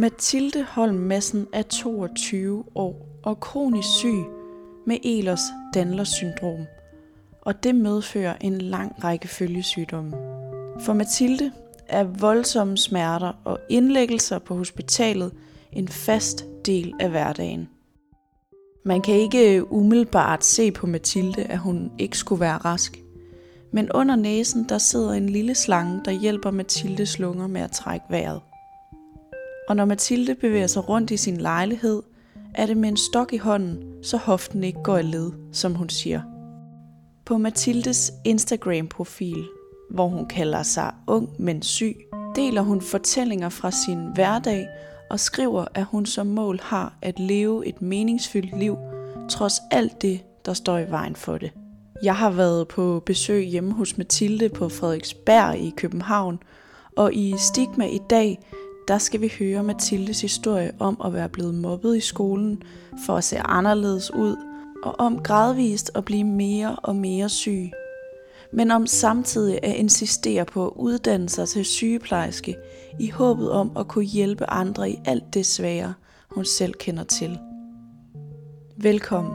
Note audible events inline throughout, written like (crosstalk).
Mathilde Holm Madsen er 22 år og kronisk syg med Ehlers Danlos syndrom, og det medfører en lang række følgesygdomme. For Mathilde er voldsomme smerter og indlæggelser på hospitalet en fast del af hverdagen. Man kan ikke umiddelbart se på Mathilde, at hun ikke skulle være rask. Men under næsen der sidder en lille slange, der hjælper Mathildes lunger med at trække vejret. Og når Mathilde bevæger sig rundt i sin lejlighed, er det med en stok i hånden, så hoften ikke går i led, som hun siger. På Mathildes Instagram-profil, hvor hun kalder sig ung men syg, deler hun fortællinger fra sin hverdag og skriver, at hun som mål har at leve et meningsfyldt liv, trods alt det, der står i vejen for det. Jeg har været på besøg hjemme hos Mathilde på Frederiksberg i København, og i Stigma i dag, der skal vi høre Mathildes historie om at være blevet mobbet i skolen, for at se anderledes ud, og om gradvist at blive mere og mere syg. Men om samtidig at insistere på at uddanne sig til sygeplejerske, i håbet om at kunne hjælpe andre i alt det svære, hun selv kender til. Velkommen.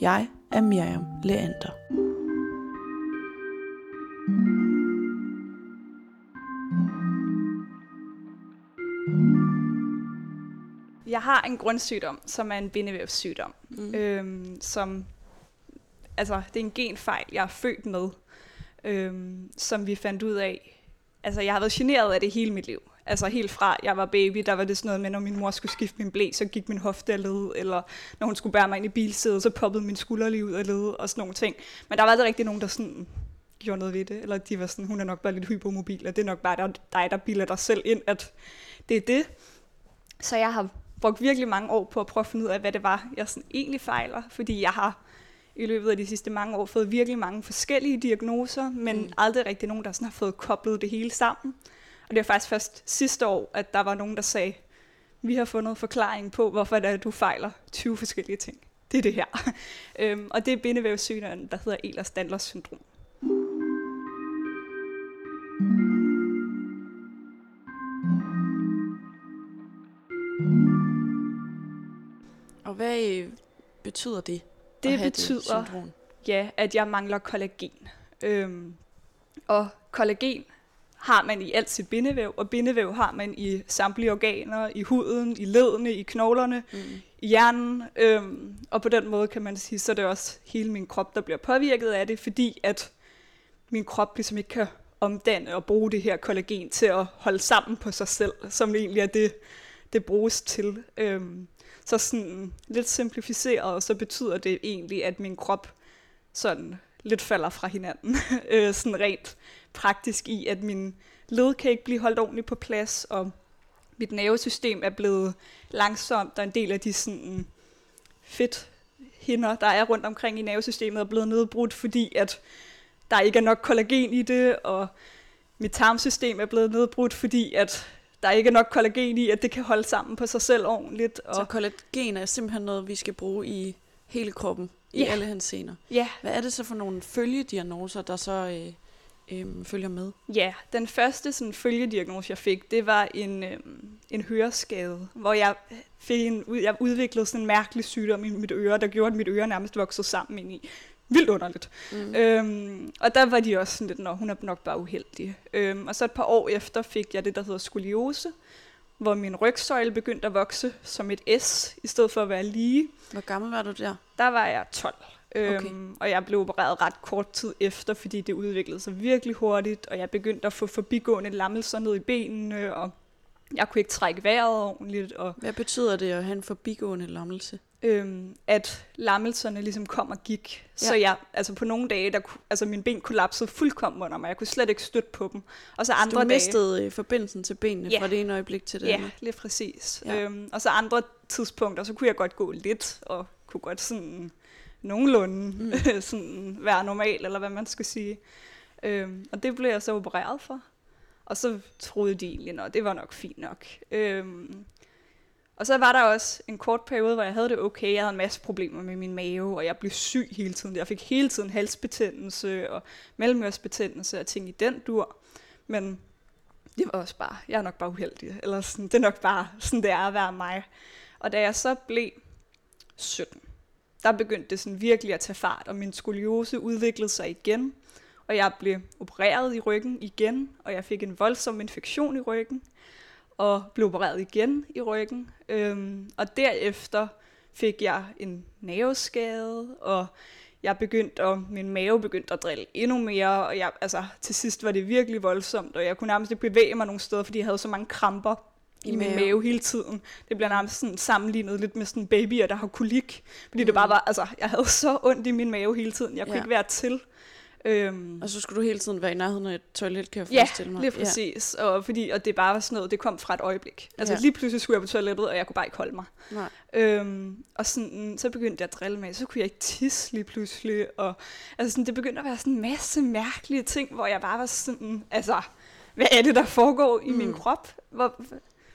Jeg er Miriam Leander. Har en grundsygdom, som er en bindevævssygdom, mm. øhm, som altså det er en genfejl, jeg er født med, øhm, som vi fandt ud af. Altså jeg har været generet af det hele mit liv. Altså helt fra jeg var baby, der var det sådan noget med, når min mor skulle skifte min blæ, så gik min hofte af led, eller når hun skulle bære mig ind i bilsædet, så poppede min skulder lige ud af led, og sådan nogle ting. Men der var aldrig rigtig nogen, der sådan gjorde noget ved det, eller de var sådan, hun er nok bare lidt hypomobil, og det er nok bare dig, der bilder dig selv ind, at det er det. Så jeg har brugt virkelig mange år på at prøve at finde ud af, hvad det var, jeg sådan egentlig fejler, fordi jeg har i løbet af de sidste mange år fået virkelig mange forskellige diagnoser, men mm. aldrig rigtig nogen, der sådan har fået koblet det hele sammen. Og det var faktisk først sidste år, at der var nogen, der sagde, vi har fundet forklaring på, hvorfor det er, du fejler 20 forskellige ting. Det er det her. (laughs) øhm, og det er bindevævssygdommen, der hedder Ehlers-Danlos syndrom. Og hvad betyder det? Det betyder, det ja, at jeg mangler kollagen. Øhm, og kollagen har man i alt sit bindevæv, og bindevæv har man i samtlige organer, i huden, i ledene, i knoglerne, mm. i hjernen. Øhm, og på den måde kan man sige, så er det også hele min krop, der bliver påvirket af det, fordi at min krop ligesom ikke kan omdanne og bruge det her kollagen til at holde sammen på sig selv, som egentlig er det, det bruges til. Øhm, så sådan lidt simplificeret, så betyder det egentlig, at min krop sådan lidt falder fra hinanden. (laughs) øh, sådan rent praktisk i, at min led kan ikke blive holdt ordentligt på plads, og mit nervesystem er blevet langsomt, og en del af de sådan fedt hinder, der er rundt omkring i nervesystemet, er blevet nedbrudt, fordi at der ikke er nok kollagen i det, og mit tarmsystem er blevet nedbrudt, fordi at der ikke er nok kollagen i, at det kan holde sammen på sig selv ordentligt. Og så kollagen er simpelthen noget, vi skal bruge i hele kroppen, i ja. alle hans scener. Ja. Hvad er det så for nogle følgediagnoser, der så øh, øh, følger med? Ja, den første sådan, følgediagnose, jeg fik, det var en, øh, en høreskade, hvor jeg fik en, jeg udviklede sådan en mærkelig sygdom i mit øre, der gjorde, at mit øre nærmest voksede sammen ind i vildt underligt. Mm. Øhm, og der var de også sådan lidt, når hun er nok bare uheldig. Øhm, og så et par år efter fik jeg det, der hedder skoliose, hvor min rygsøjle begyndte at vokse som et S, i stedet for at være lige. Hvor gammel var du der? Der var jeg 12. Okay. Øhm, og jeg blev opereret ret kort tid efter, fordi det udviklede sig virkelig hurtigt, og jeg begyndte at få forbigående lammelser ned i benene, og jeg kunne ikke trække vejret ordentligt. Og Hvad betyder det at have en forbigående lammelse? Øhm, at lammelserne ligesom kom og gik. Ja. Så jeg, altså på nogle dage, der, altså min ben kollapsede fuldkommen under mig. Jeg kunne slet ikke støtte på dem. Og så andre så du dage, mistede øh, forbindelsen til benene ja. fra det ene øjeblik til det ja, andet? Ja, lige præcis. Ja. Øhm, og så andre tidspunkter, så kunne jeg godt gå lidt, og kunne godt sådan nogenlunde mm. (laughs) sådan være normal, eller hvad man skal sige. Øhm, og det blev jeg så opereret for. Og så troede de egentlig, at det var nok fint nok. Øhm, og så var der også en kort periode, hvor jeg havde det okay. Jeg havde en masse problemer med min mave, og jeg blev syg hele tiden. Jeg fik hele tiden halsbetændelse og mellemørsbetændelse og ting i den dur. Men det var også bare, jeg er nok bare uheldig, eller sådan, det er nok bare sådan, det er at være mig. Og da jeg så blev 17, der begyndte det sådan virkelig at tage fart, og min skoliose udviklede sig igen, og jeg blev opereret i ryggen igen, og jeg fik en voldsom infektion i ryggen, og blev opereret igen i ryggen. Øhm, og derefter fik jeg en nerveskade, og jeg begyndte at, min mave begyndte at drille endnu mere, og jeg, altså, til sidst var det virkelig voldsomt, og jeg kunne nærmest ikke bevæge mig nogen steder, fordi jeg havde så mange kramper i, I min mave. mave hele tiden. Det bliver nærmest sådan sammenlignet lidt med sådan babyer, der har kolik. Fordi mm. det bare var, altså, jeg havde så ondt i min mave hele tiden. Jeg kunne ja. ikke være til. Øhm, og så skulle du hele tiden være i nærheden af et toilet, kan jeg forestille mig. Ja, lige præcis. Ja. Og, fordi, og det bare var sådan noget, det kom fra et øjeblik. Altså ja. lige pludselig skulle jeg på toilettet, og jeg kunne bare ikke holde mig. Nej. Øhm, og sådan, så begyndte jeg at drille med, så kunne jeg ikke tisse lige pludselig. Og, altså sådan, det begyndte at være sådan en masse mærkelige ting, hvor jeg bare var sådan, altså, hvad er det, der foregår i mm. min krop? Hvor,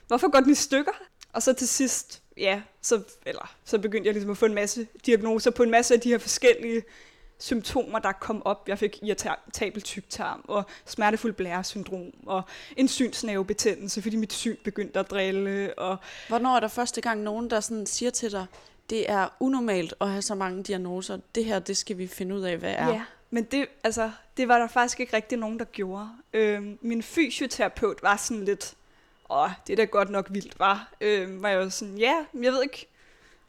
hvorfor går den i stykker? Og så til sidst, ja, så, eller, så begyndte jeg ligesom at få en masse diagnoser på en masse af de her forskellige symptomer, der kom op. Jeg fik irritabel tyktarm og smertefuld blæresyndrom og en synsnævebetændelse, fordi mit syn begyndte at drille. Og Hvornår er der første gang nogen, der sådan siger til dig, det er unormalt at have så mange diagnoser. Det her, det skal vi finde ud af, hvad er. Ja, men det, altså, det var der faktisk ikke rigtig nogen, der gjorde. Øhm, min fysioterapeut var sådan lidt, åh, det er da godt nok vildt, var. Øhm, var jeg jo sådan, ja, jeg ved ikke,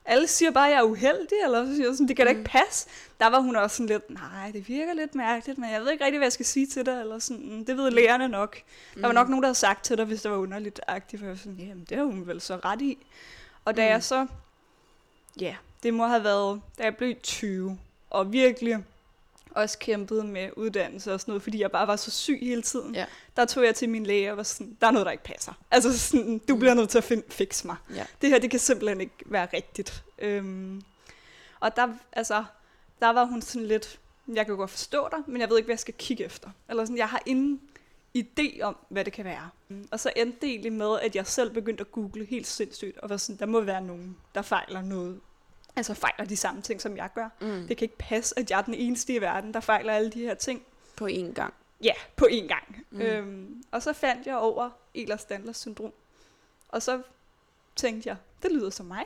alle siger bare, at jeg er uheldig, eller så siger sådan, det kan da ikke mm. passe. Der var hun også sådan lidt, nej, det virker lidt mærkeligt, men jeg ved ikke rigtig, hvad jeg skal sige til dig, eller sådan, det ved lærerne nok. Mm. Der var nok nogen, der havde sagt til dig, hvis det var underligt agtigt, for jeg var sådan, jamen, det har hun vel så ret i. Og da mm. jeg så, ja, det må have været, da jeg blev 20, og virkelig også kæmpede med uddannelse og sådan noget, fordi jeg bare var så syg hele tiden. Ja. Der tog jeg til min læge og var sådan, der er noget, der ikke passer. Altså sådan, du mm. bliver nødt til at fikse mig. Ja. Det her, det kan simpelthen ikke være rigtigt. Øhm, og der, altså, der var hun sådan lidt, jeg kan godt forstå dig, men jeg ved ikke, hvad jeg skal kigge efter. Eller sådan, jeg har ingen idé om, hvad det kan være. Og så endte det egentlig med, at jeg selv begyndte at google helt sindssygt, og var sådan, der må være nogen, der fejler noget altså fejler de samme ting, som jeg gør. Mm. Det kan ikke passe, at jeg er den eneste i verden, der fejler alle de her ting. På én gang. Ja, på én gang. Mm. Øhm, og så fandt jeg over Ehlers-Danlos syndrom. Og så tænkte jeg, det lyder som mig.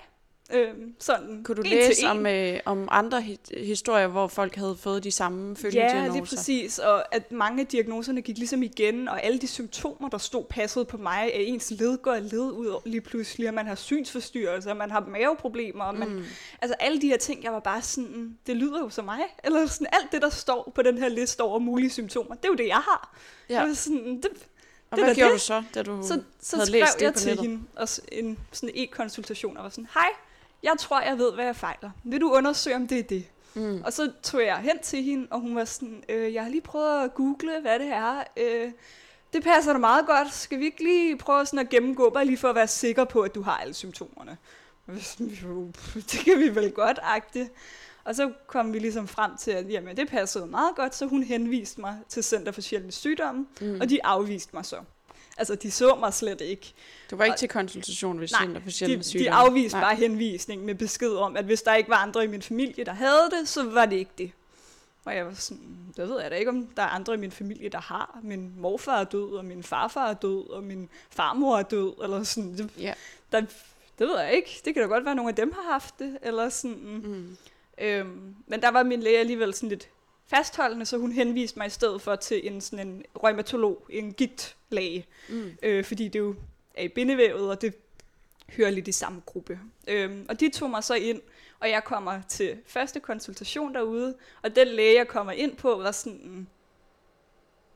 Øhm, sådan Kunne du læse om, øh, om andre hi- historier, hvor folk havde fået de samme følgediagnoser? Ja, det er præcis. Og at mange af diagnoserne gik ligesom igen, og alle de symptomer, der stod passet på mig, at ens led går led ud lige pludselig, og man har synsforstyrrelser, man har maveproblemer, og man, mm. altså alle de her ting, jeg var bare sådan, det lyder jo som mig. Eller sådan alt det, der står på den her liste over mulige symptomer, det er jo det, jeg har. Ja. Jeg var sådan, det, og det hvad gjorde det. du så, da du så, så havde læst det på nettet? Så skrev jeg til hende og en sådan e-konsultation og var sådan, hej, jeg tror, jeg ved, hvad jeg fejler. Vil du undersøge, om det er det? Mm. Og så tog jeg hen til hende, og hun var sådan, øh, jeg har lige prøvet at google, hvad det er. Øh, det passer da meget godt. Skal vi ikke lige prøve sådan at gennemgå, bare lige for at være sikker på, at du har alle symptomerne? det kan vi vel godt, agte. Og så kom vi ligesom frem til, at jamen, det passede meget godt, så hun henviste mig til Center for Sjældne Sygdomme, mm. og de afviste mig så. Altså, de så mig slet ikke. Du var ikke og, til konsultation ved Center for Sjældne Sygdomme? de afviste nej. bare henvisning med besked om, at hvis der ikke var andre i min familie, der havde det, så var det ikke det. Og jeg var sådan, det ved jeg da ikke, om der er andre i min familie, der har. Min morfar er død, og min farfar er død, og min farmor er død, eller sådan. Det, ja. der, det ved jeg ikke. Det kan da godt være, at nogle af dem har haft det, eller sådan. Mm. Øhm, men der var min læge alligevel sådan lidt fastholdende, så hun henviste mig i stedet for til en, sådan en rheumatolog, en gigtlæge, mm. øh, fordi det jo er i bindevævet, og det hører lidt i samme gruppe. Øhm, og de tog mig så ind, og jeg kommer til første konsultation derude, og den læge, jeg kommer ind på, var sådan,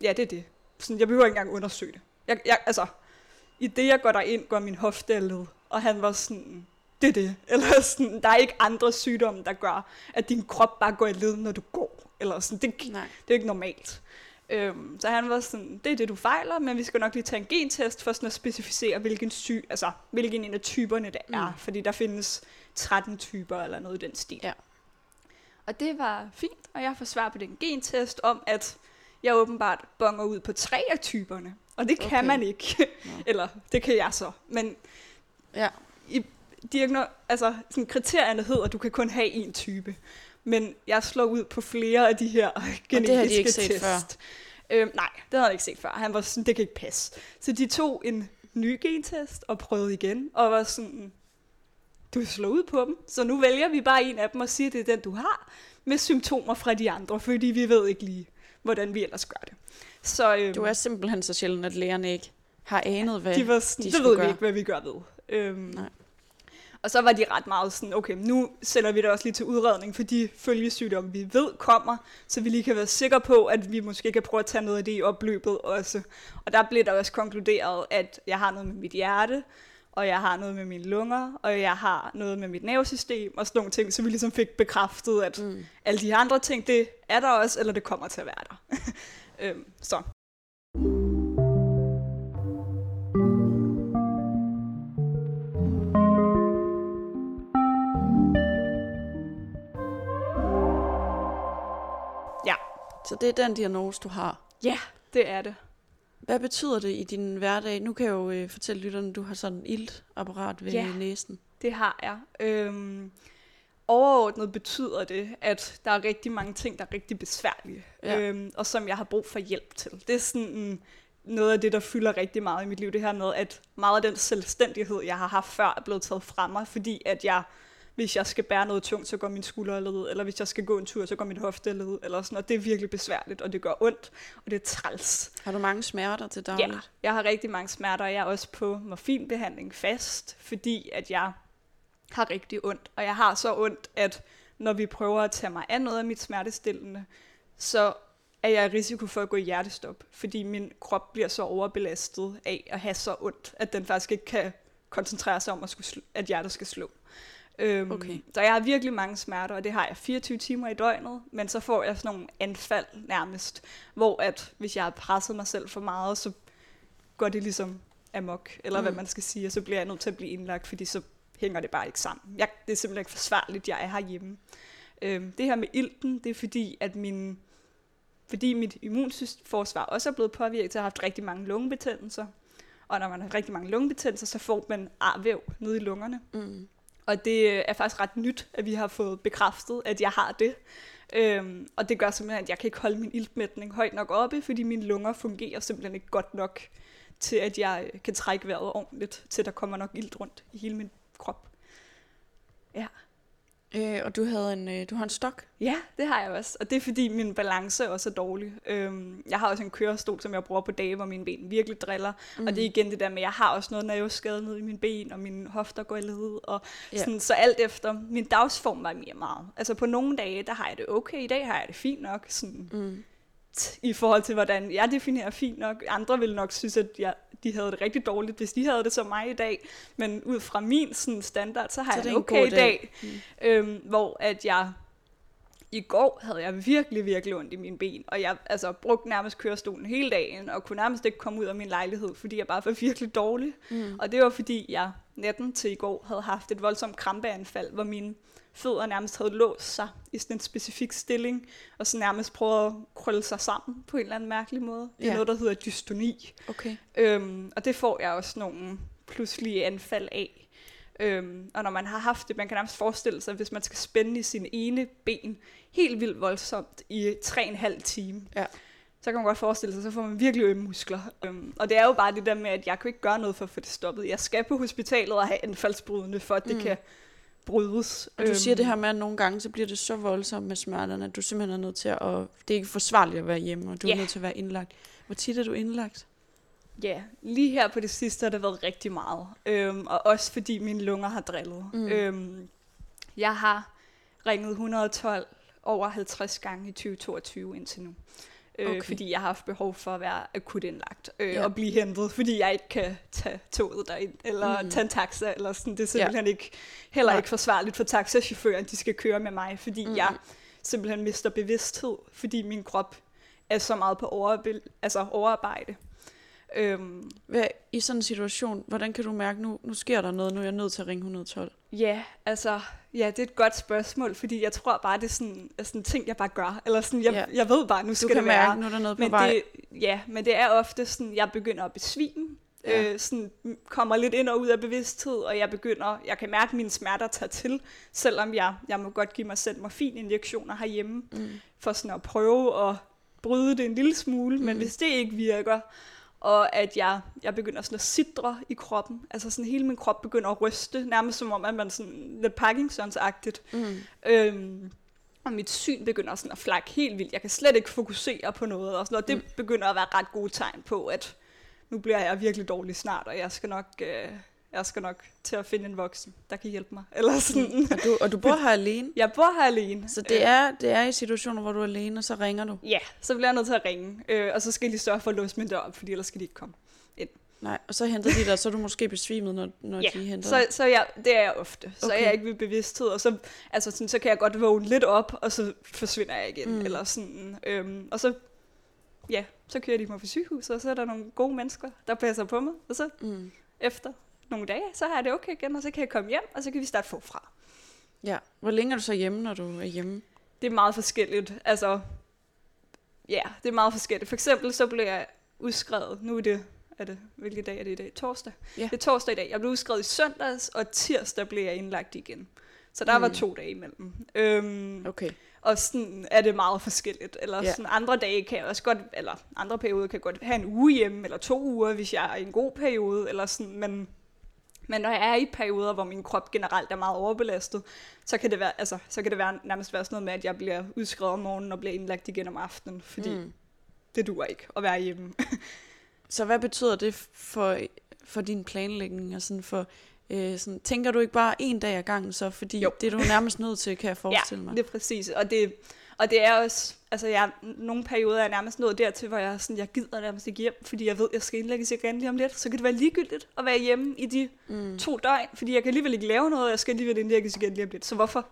ja, det er det. Sådan, jeg behøver ikke engang undersøge det. Jeg, jeg, altså, i det, jeg går derind, går min hofte led, og han var sådan, det er det. (laughs) Eller sådan, der er ikke andre sygdomme, der gør, at din krop bare går i led, når du går. Eller sådan, det, Nej. det er ikke normalt. Øhm, så han var sådan, det er det, du fejler, men vi skal nok lige tage en gentest for sådan at specificere, hvilken syg, altså, hvilken en af typerne det er. Mm. Fordi der findes 13 typer eller noget i den stil. Ja. Og det var fint, og jeg får svar på den gentest om, at jeg åbenbart bonger ud på tre af typerne. Og det kan okay. man ikke. (laughs) Eller det kan jeg så. Men ja. i diagno- altså, sådan, kriterierne hedder, at du kan kun have en type men jeg slår ud på flere af de her genetiske og det har de ikke set test. Før. Øhm, nej, det havde han ikke set før. Han var sådan, det kan ikke passe. Så de tog en ny gentest og prøvede igen, og var sådan, du slår ud på dem, så nu vælger vi bare en af dem og siger, det er den, du har, med symptomer fra de andre, fordi vi ved ikke lige, hvordan vi ellers gør det. Så, øhm, du er simpelthen så sjældent, at lægerne ikke har anet, hvad de, var sådan, de det ved gøre. vi ikke, hvad vi gør ved. Øhm, Nej. Og så var de ret meget sådan, okay, nu sender vi det også lige til udredning for de følgesygdomme, vi ved kommer, så vi lige kan være sikre på, at vi måske kan prøve at tage noget af det i opløbet også. Og der blev der også konkluderet, at jeg har noget med mit hjerte, og jeg har noget med mine lunger, og jeg har noget med mit nervesystem, og sådan nogle ting, så vi ligesom fik bekræftet, at mm. alle de andre ting, det er der også, eller det kommer til at være der. (laughs) øhm, så Så det er den diagnose, du har? Ja, det er det. Hvad betyder det i din hverdag? Nu kan jeg jo øh, fortælle lytterne, du har sådan et iltapparat ved ja, næsen. det har jeg. Øhm, overordnet betyder det, at der er rigtig mange ting, der er rigtig besværlige, ja. øhm, og som jeg har brug for hjælp til. Det er sådan noget af det, der fylder rigtig meget i mit liv, det her med, at meget af den selvstændighed, jeg har haft før, er blevet taget fra mig, fordi at jeg hvis jeg skal bære noget tungt, så går min skulder led, eller hvis jeg skal gå en tur, så går min hofte led, eller sådan, og det er virkelig besværligt, og det gør ondt, og det er træls. Har du mange smerter til dagligt? Ja, jeg har rigtig mange smerter, og jeg er også på morfinbehandling fast, fordi at jeg har rigtig ondt, og jeg har så ondt, at når vi prøver at tage mig af noget af mit smertestillende, så er jeg i risiko for at gå i hjertestop, fordi min krop bliver så overbelastet af at have så ondt, at den faktisk ikke kan koncentrere sig om, at, skulle, at hjertet skal slå. Øhm, okay. Så jeg har virkelig mange smerter, og det har jeg 24 timer i døgnet, men så får jeg sådan nogle anfald nærmest, hvor at hvis jeg har presset mig selv for meget, så går det ligesom amok, eller mm. hvad man skal sige, og så bliver jeg nødt til at blive indlagt, fordi så hænger det bare ikke sammen. Jeg, det er simpelthen ikke forsvarligt, jeg er herhjemme. Øhm, det her med ilten, det er fordi, at min, fordi mit immunforsvar også er blevet påvirket, så jeg har haft rigtig mange lungebetændelser, og når man har rigtig mange lungebetændelser, så får man arvæv nede i lungerne. Mm. Og det øh, er faktisk ret nyt, at vi har fået bekræftet, at jeg har det. Øhm, og det gør simpelthen, at jeg kan ikke holde min iltmætning højt nok oppe, fordi mine lunger fungerer simpelthen ikke godt nok til, at jeg øh, kan trække vejret ordentligt, til der kommer nok ilt rundt i hele min krop. Ja. Øh, og du havde en, øh, du har en stok? Ja, det har jeg også. Og det er fordi min balance også er dårlig. Øhm, jeg har også en kørestol, som jeg bruger på dage, hvor mine ben virkelig driller. Mm. Og det er igen det der med, at jeg har også noget nerveskade ned i mine ben, og mine hofter går i led. Og yeah. sådan, så alt efter min dagsform var mere meget. Altså på nogle dage, der har jeg det okay. I dag har jeg det fint nok. Sådan, mm i forhold til, hvordan jeg definerer fint nok. Andre vil nok synes, at jeg, de havde det rigtig dårligt, hvis de havde det som mig i dag. Men ud fra min sådan, standard, så har så jeg det okay i dag. dag mm. øhm, hvor at jeg i går havde jeg virkelig, virkelig ondt i mine ben, og jeg altså, brugte nærmest kørestolen hele dagen, og kunne nærmest ikke komme ud af min lejlighed, fordi jeg bare var virkelig dårlig. Mm. Og det var fordi, jeg natten til i går havde haft et voldsomt krampeanfald, hvor mine fødder nærmest havde låst sig i sådan en specifik stilling, og så nærmest prøvede at krølle sig sammen på en eller anden mærkelig måde. Det er ja. noget, der hedder dystoni. Okay. Øhm, og det får jeg også nogle pludselige anfald af. Øhm, og når man har haft det, man kan nærmest forestille sig, hvis man skal spænde i sine ene ben helt vildt voldsomt i 3,5 time, ja. så kan man godt forestille sig, så får man virkelig ømme muskler. Øhm, og det er jo bare det der med, at jeg kan ikke gøre noget for at få det stoppet. Jeg skal på hospitalet og have anfaldsbrydende, for at det mm. kan brydes. Og du siger det øhm. her med, at nogle gange, så bliver det så voldsomt med smerterne, at du simpelthen er nødt til at, det er ikke forsvarligt at være hjemme, og du yeah. er nødt til at være indlagt. Hvor tit er du indlagt? Ja, lige her på det sidste har det været rigtig meget. Øhm, og også fordi mine lunger har drillet. Mm. Øhm, jeg har ringet 112 over 50 gange i 2022 indtil nu øh, okay. fordi jeg har haft behov for at være akut indlagt øh, ja. og blive hentet, fordi jeg ikke kan tage toget derind, eller mm. tage en taxa, eller sådan. Det er simpelthen ja. ikke, heller ikke forsvarligt for taxachaufføren, de skal køre med mig, fordi mm. jeg simpelthen mister bevidsthed, fordi min krop er så meget på overbe- altså overarbejde. Øhm, Hvad, I sådan en situation, hvordan kan du mærke, nu, nu sker der noget, nu er jeg nødt til at ringe 112? Ja, altså, ja, det er et godt spørgsmål, fordi jeg tror bare, det er sådan, er sådan en ting, jeg bare gør. Eller sådan, jeg, ja. jeg ved bare, nu skal du kan det mærke, være. nu er der noget på men vej. Det, ja, men det er ofte sådan, jeg begynder at besvime. Ja. Øh, sådan, kommer lidt ind og ud af bevidsthed, og jeg begynder, jeg kan mærke, at mine smerter tager til, selvom jeg, jeg må godt give mig selv morfininjektioner herhjemme, mm. for sådan at prøve at bryde det en lille smule, mm. men hvis det ikke virker, og at jeg, jeg begynder sådan at sidre i kroppen, altså sådan hele min krop begynder at ryste, nærmest som om, at man sådan lidt Parkinsons-agtigt. Mm. Øhm, og mit syn begynder sådan at flakke helt vildt. Jeg kan slet ikke fokusere på noget, og sådan noget. Det mm. begynder at være ret gode tegn på, at nu bliver jeg virkelig dårlig snart, og jeg skal nok... Øh, jeg skal nok til at finde en voksen, der kan hjælpe mig. Eller sådan. Mm. Og, du, og du bor (laughs) her alene? Jeg bor her alene. Så det er, det er i situationer, hvor du er alene, og så ringer du? Ja, så bliver jeg nødt til at ringe. Øh, og så skal de sørge for at låse min dør op, fordi ellers skal de ikke komme ind. Nej, og så henter de dig, så er du måske besvimet, når, når ja, de henter så, så jeg, det er jeg ofte. Okay. Så er jeg ikke ved bevidsthed, og så, altså sådan, så kan jeg godt vågne lidt op, og så forsvinder jeg igen. Mm. Eller sådan, øhm, og så, ja, så kører de mig på sygehuset, og så er der nogle gode mennesker, der passer på mig. Og så mm. efter nogle dage, så har jeg det okay igen, og så kan jeg komme hjem, og så kan vi starte forfra. Ja, hvor længe er du så hjemme, når du er hjemme? Det er meget forskelligt. Altså, ja, det er meget forskelligt. For eksempel så blev jeg udskrevet, nu er det, er det hvilke dag er det i dag? Torsdag. Ja. Det er torsdag i dag. Jeg blev udskrevet i søndags, og tirsdag blev jeg indlagt igen. Så der mm. var to dage imellem. Øhm, okay. Og sådan er det meget forskelligt. Eller ja. sådan andre dage kan jeg også godt, eller andre perioder kan jeg godt have en uge hjemme, eller to uger, hvis jeg er i en god periode, eller sådan, men men når jeg er i perioder, hvor min krop generelt er meget overbelastet, så kan det være, altså, så kan det være, nærmest være sådan noget med, at jeg bliver udskrevet om morgenen og bliver indlagt igen om aftenen, fordi mm. det duer ikke at være hjemme. (laughs) så hvad betyder det for, for din planlægning? Og sådan for, øh, sådan, tænker du ikke bare en dag ad gangen så? Fordi jo. det er du nærmest nødt til, kan jeg forestille ja, mig. det er præcis. Og det, og det er også, altså jeg, nogle perioder er nærmest nået dertil, hvor jeg, sådan, jeg gider nærmest ikke hjem, fordi jeg ved, jeg skal indlægges igen lige om lidt. Så kan det være ligegyldigt at være hjemme i de mm. to døgn, fordi jeg kan alligevel ikke lave noget, og jeg skal alligevel indlægges igen lige om lidt. Så hvorfor?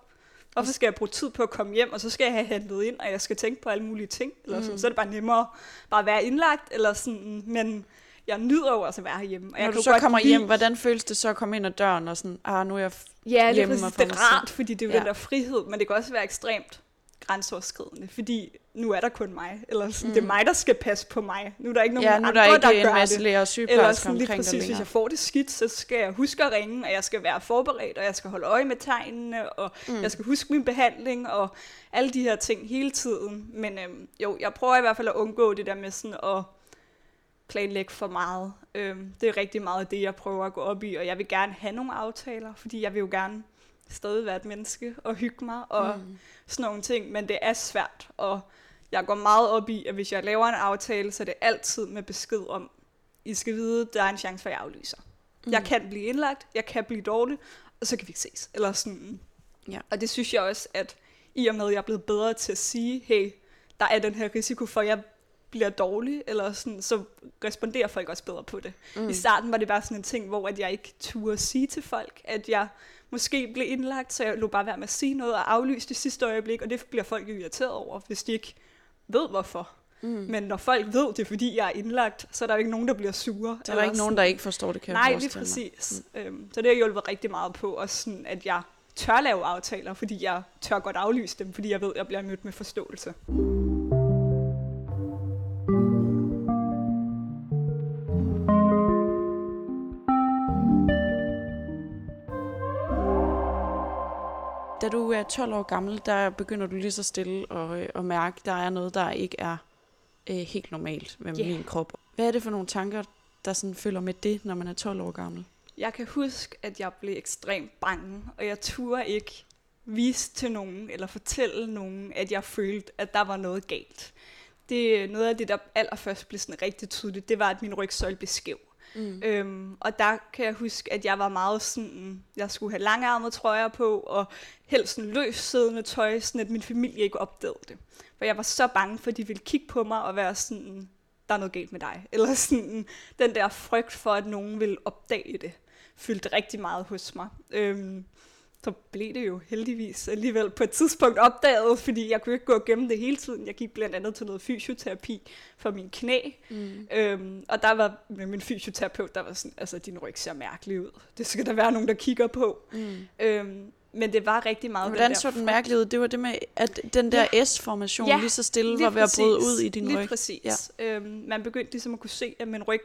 Hvorfor skal jeg bruge tid på at komme hjem, og så skal jeg have handlet ind, og jeg skal tænke på alle mulige ting? Eller sådan. Mm. Så er det bare nemmere bare at være indlagt, eller sådan, men jeg nyder jo også at være hjemme. Og Når jeg du så kommer lide... hjem, hvordan føles det så at komme ind ad døren og sådan, ah, nu er jeg ja, hjemme? Ja, det er rart, fordi det er jo ja. den der frihed, men det kan også være ekstremt grænseoverskridende, fordi nu er der kun mig, eller sådan, mm. det er mig, der skal passe på mig. Nu er der ikke nogen ja, nu andre, der, ikke der gør en det. Læger og eller sådan lige præcis, hvis jeg får det skidt, så skal jeg huske at ringe, og jeg skal være forberedt, og jeg skal holde øje med tegnene, og mm. jeg skal huske min behandling, og alle de her ting hele tiden. Men øhm, jo, jeg prøver i hvert fald at undgå det der med sådan at planlægge for meget. Øhm, det er rigtig meget det, jeg prøver at gå op i, og jeg vil gerne have nogle aftaler, fordi jeg vil jo gerne stadig være et menneske og hygge mig og mm. sådan nogle ting, men det er svært, og jeg går meget op i, at hvis jeg laver en aftale, så er det altid med besked om, I skal vide, der er en chance for, at jeg aflyser. Mm. Jeg kan blive indlagt, jeg kan blive dårlig, og så kan vi ikke ses. Eller sådan. Ja. Og det synes jeg også, at i og med, at jeg er blevet bedre til at sige, hey, der er den her risiko for, at jeg bliver dårlig, eller sådan, så responderer folk også bedre på det. Mm. I starten var det bare sådan en ting, hvor at jeg ikke turde sige til folk, at jeg måske blev indlagt, så jeg lå bare være med at sige noget og aflyse det sidste øjeblik, og det bliver folk irriteret over, hvis de ikke ved hvorfor. Mm. Men når folk ved det, fordi jeg er indlagt, så er der jo ikke nogen, der bliver sure. Der er der ikke nogen, der ikke forstår det, kan Nej, lige præcis. Mm. Øhm, så det har hjulpet rigtig meget på, også sådan, at jeg tør lave aftaler, fordi jeg tør godt aflyse dem, fordi jeg ved, at jeg bliver mødt med forståelse. da er 12 år gammel, der begynder du lige så stille at, øh, at mærke, at der er noget, der ikke er øh, helt normalt med yeah. min krop. Hvad er det for nogle tanker, der sådan følger med det, når man er 12 år gammel? Jeg kan huske, at jeg blev ekstremt bange, og jeg turde ikke vise til nogen eller fortælle nogen, at jeg følte, at der var noget galt. Det noget af det, der allerførst blev sådan rigtig tydeligt, det var, at min rygsøjle blev skæv. Mm. Øhm, og der kan jeg huske, at jeg var meget sådan, jeg skulle have langarmede trøjer på, og helst sådan løs siddende tøj, sådan at min familie ikke opdagede det. For jeg var så bange for, at de ville kigge på mig og være sådan, der er noget galt med dig. (laughs) Eller sådan, den der frygt for, at nogen ville opdage det, fyldte rigtig meget hos mig. Øhm, så blev det jo heldigvis alligevel på et tidspunkt opdaget, fordi jeg kunne ikke gå og gemme det hele tiden. Jeg gik blandt andet til noget fysioterapi for min knæ, mm. øhm, og der var min fysioterapeut, der var sådan, altså din ryg ser mærkelig ud. Det skal der være nogen, der kigger på. Mm. Øhm, men det var rigtig meget Hvordan den der så den mærkelig ud? Det var det med, at den der ja. S-formation ja, lige så stille lige var ved at bryde ud i din lige ryg. præcis. Ja. Øhm, man begyndte ligesom at kunne se, at min ryg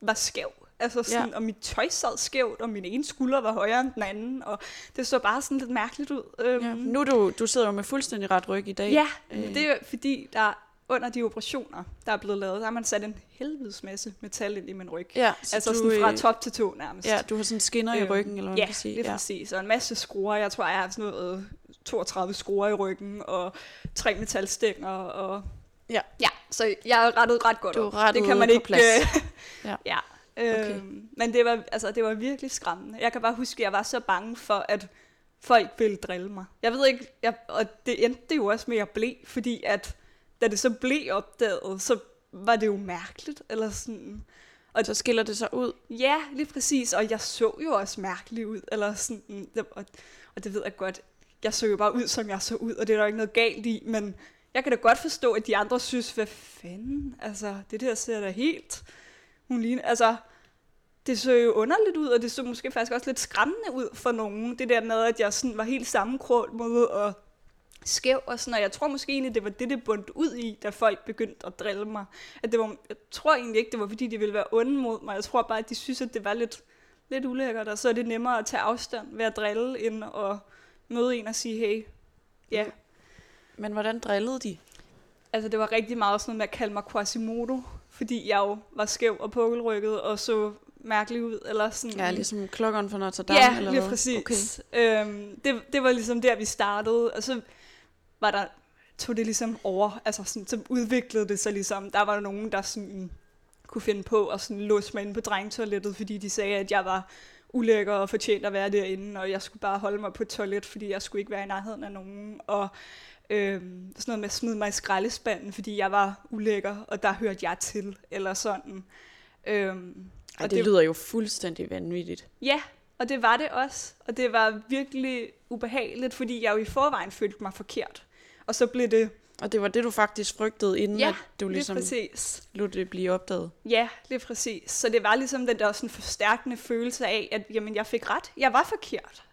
var skæv. Altså sådan, ja. og mit tøj sad skævt, og min ene skulder var højere end den anden, og det så bare sådan lidt mærkeligt ud. Øhm, ja. Nu du, du sidder jo med fuldstændig ret ryg i dag. Ja, øh. det er fordi, der under de operationer, der er blevet lavet, der har man sat en helvedes masse metal ind i min ryg. Ja, så altså du, sådan fra top til tå nærmest. Ja, du har sådan skinner øhm, i ryggen, eller hvad ja, man kan sige. Ja, det er præcis. Og en masse skruer. Jeg tror, jeg har sådan noget 32 skruer i ryggen, og tre metalstænger, og... Ja. Ja, så jeg er rettet ret godt du op. Det kan man ikke... Plads. Øh, ja. (laughs) ja. Okay. Øhm, men det var, altså, det var virkelig skræmmende. Jeg kan bare huske, at jeg var så bange for, at folk ville drille mig. Jeg ved ikke, jeg, og det endte jo også med, at jeg blev, fordi at da det så blev opdaget, så var det jo mærkeligt, eller sådan. Og så skiller det sig ud? Ja, lige præcis, og jeg så jo også mærkelig ud, eller sådan, og, og det ved jeg godt, jeg så jo bare ud, som jeg så ud, og det er der ikke noget galt i, men jeg kan da godt forstå, at de andre synes, hvad fanden, altså, det der ser da helt, hun ligner, altså, det så jo underligt ud, og det så måske faktisk også lidt skræmmende ud for nogen. Det der med, at jeg sådan var helt sammenkrålet og skæv og sådan, og jeg tror måske egentlig, det var det, det bundt ud i, da folk begyndte at drille mig. At det var, jeg tror egentlig ikke, det var fordi, de ville være onde mod mig. Jeg tror bare, at de synes, at det var lidt, lidt ulækkert, og så er det nemmere at tage afstand ved at drille, end at møde en og sige, hey, ja. Men hvordan drillede de? Altså, det var rigtig meget sådan noget med at kalde mig Quasimodo, fordi jeg jo var skæv og pukkelrykket, og så mærkelig ud. Eller sådan. Ja, ligesom klokkeren for Notre Dame. Ja, eller lige hvad? præcis. Okay. Øhm, det, det var ligesom der, vi startede, og så var der, tog det ligesom over, altså sådan, så udviklede det sig ligesom, der var nogen, der sådan kunne finde på at sådan låse mig inde på drengetoilettet, fordi de sagde, at jeg var ulækker og fortjent at være derinde, og jeg skulle bare holde mig på et toilet, fordi jeg skulle ikke være i nærheden af nogen, og øhm, sådan noget med at smide mig i skraldespanden, fordi jeg var ulækker, og der hørte jeg til, eller sådan. Øhm, ej, det, det lyder jo fuldstændig vanvittigt. Ja, og det var det også. Og det var virkelig ubehageligt, fordi jeg jo i forvejen følte mig forkert. Og så blev det... Og det var det, du faktisk frygtede, inden ja, at du ligesom præcis. lod det blive opdaget? Ja, lige præcis. Så det var ligesom den der sådan forstærkende følelse af, at jamen, jeg fik ret. Jeg var forkert.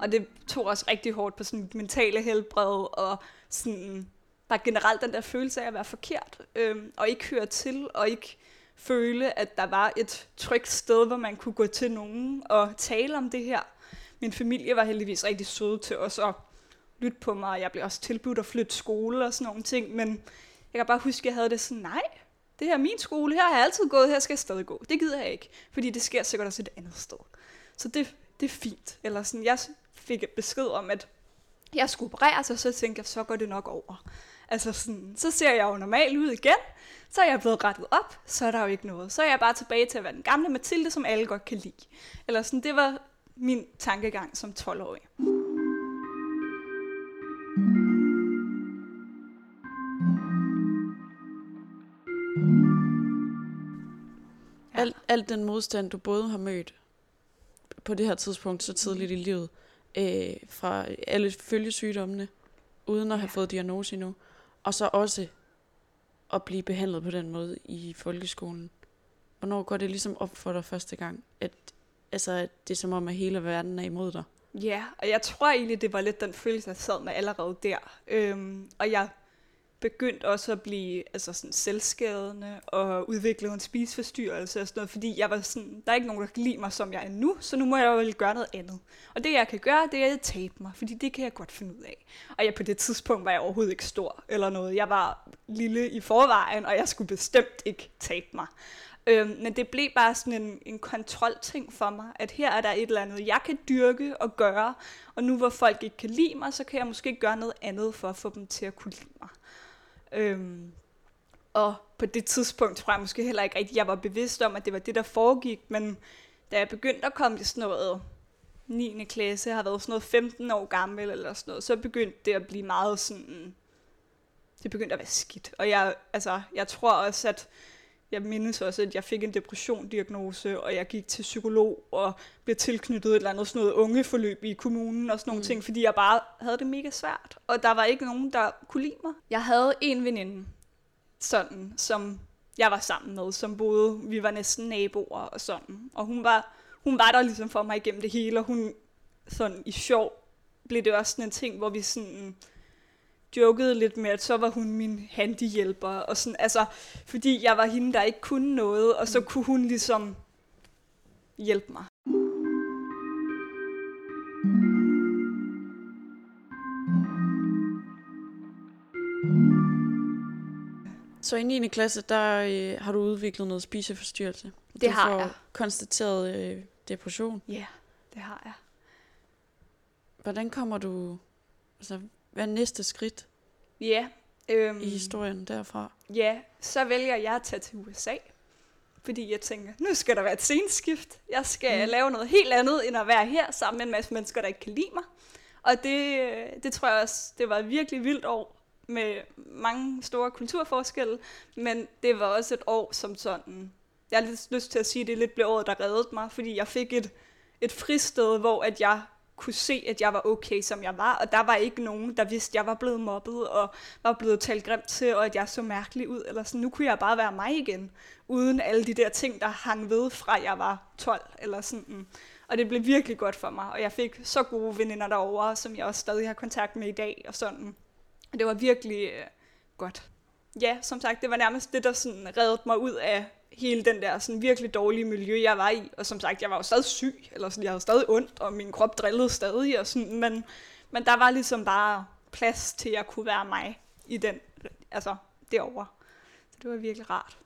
Og det tog også rigtig hårdt på sådan mentale helbred og sådan bare generelt den der følelse af at være forkert, øhm, og ikke høre til, og ikke føle, at der var et trygt sted, hvor man kunne gå til nogen og tale om det her. Min familie var heldigvis rigtig søde til os at lytte på mig, og jeg blev også tilbudt at flytte skole og sådan nogle ting, men jeg kan bare huske, at jeg havde det sådan, nej, det her er min skole, her har jeg altid gået, her skal jeg stadig gå. Det gider jeg ikke, fordi det sker sikkert også et andet sted. Så det, det er fint. Eller sådan, jeg fik besked om, at jeg skulle opereres, og så tænkte jeg, så går det nok over. Altså sådan, så ser jeg jo normal ud igen, så er jeg blevet rettet op, så er der jo ikke noget. Så er jeg bare tilbage til at være den gamle Mathilde, som alle godt kan lide. Eller sådan, det var min tankegang som 12-årig. Ja. Alt, alt den modstand, du både har mødt på det her tidspunkt så tidligt i livet, øh, fra alle følgesygdommene, uden at have fået diagnose endnu, og så også at blive behandlet på den måde i folkeskolen. Hvornår går det ligesom op for dig første gang, at, altså, at det er som om, at hele verden er imod dig? Ja, og jeg tror egentlig, det var lidt den følelse, jeg sad med allerede der. Øhm, og jeg begyndt også at blive altså sådan selvskadende og udvikle en spiseforstyrrelse og sådan noget, fordi jeg var sådan, der er ikke nogen, der kan lide mig, som jeg er nu, så nu må jeg jo gøre noget andet. Og det, jeg kan gøre, det er at tabe mig, fordi det kan jeg godt finde ud af. Og jeg på det tidspunkt var jeg overhovedet ikke stor eller noget. Jeg var lille i forvejen, og jeg skulle bestemt ikke tabe mig. Øhm, men det blev bare sådan en, en kontrolting for mig, at her er der et eller andet, jeg kan dyrke og gøre, og nu hvor folk ikke kan lide mig, så kan jeg måske gøre noget andet for at få dem til at kunne lide mig. Øhm, og på det tidspunkt tror jeg måske heller ikke rigtigt, jeg var bevidst om, at det var det, der foregik, men da jeg begyndte at komme i sådan noget 9. klasse, har været sådan noget 15 år gammel eller sådan noget, så begyndte det at blive meget sådan, det begyndte at være skidt. Og jeg, altså, jeg tror også, at jeg mindes også, at jeg fik en depressiondiagnose, og jeg gik til psykolog og blev tilknyttet et eller andet sådan noget ungeforløb i kommunen og sådan nogle mm. ting, fordi jeg bare havde det mega svært. Og der var ikke nogen, der kunne lide mig. Jeg havde en veninde, sådan, som jeg var sammen med, som boede, vi var næsten naboer og sådan. Og hun var, hun var der ligesom for mig igennem det hele, og hun sådan i sjov blev det også sådan en ting, hvor vi sådan jokede lidt med, at så var hun min handyhjælper, og sådan, altså, fordi jeg var hende, der ikke kunne noget, og så mm. kunne hun ligesom hjælpe mig. Så i 9. klasse, der øh, har du udviklet noget spiseforstyrrelse. Det du har jeg. konstateret øh, depression. Ja, yeah, det har jeg. Hvordan kommer du... Altså, hvad er næste skridt Ja. Øhm, i historien derfra? Ja, så vælger jeg at tage til USA. Fordi jeg tænker, nu skal der være et sceneskift. Jeg skal Mm. lave noget helt andet, end at være her sammen med en masse mennesker, der ikke kan lide mig. Og det, øh, det tror jeg også, det var et virkelig vildt år med mange store kulturforskelle. Men det var også et år som sådan, jeg har lidt lyst til at sige, at det lidt blev året, der reddede mig. Fordi jeg fik et, et fristed, hvor at jeg kunne se, at jeg var okay, som jeg var. Og der var ikke nogen, der vidste, at jeg var blevet mobbet, og var blevet talt grimt til, og at jeg så mærkelig ud. Eller sådan. Nu kunne jeg bare være mig igen, uden alle de der ting, der hang ved fra, jeg var 12. Eller sådan. Og det blev virkelig godt for mig. Og jeg fik så gode veninder derovre, som jeg også stadig har kontakt med i dag. Og sådan. Og det var virkelig øh, godt. Ja, som sagt, det var nærmest det, der sådan reddede mig ud af hele den der sådan virkelig dårlige miljø, jeg var i. Og som sagt, jeg var jo stadig syg, eller sådan, jeg havde stadig ondt, og min krop drillede stadig. Og sådan, men, men der var ligesom bare plads til, at jeg kunne være mig i den, altså derovre. Så det var virkelig rart.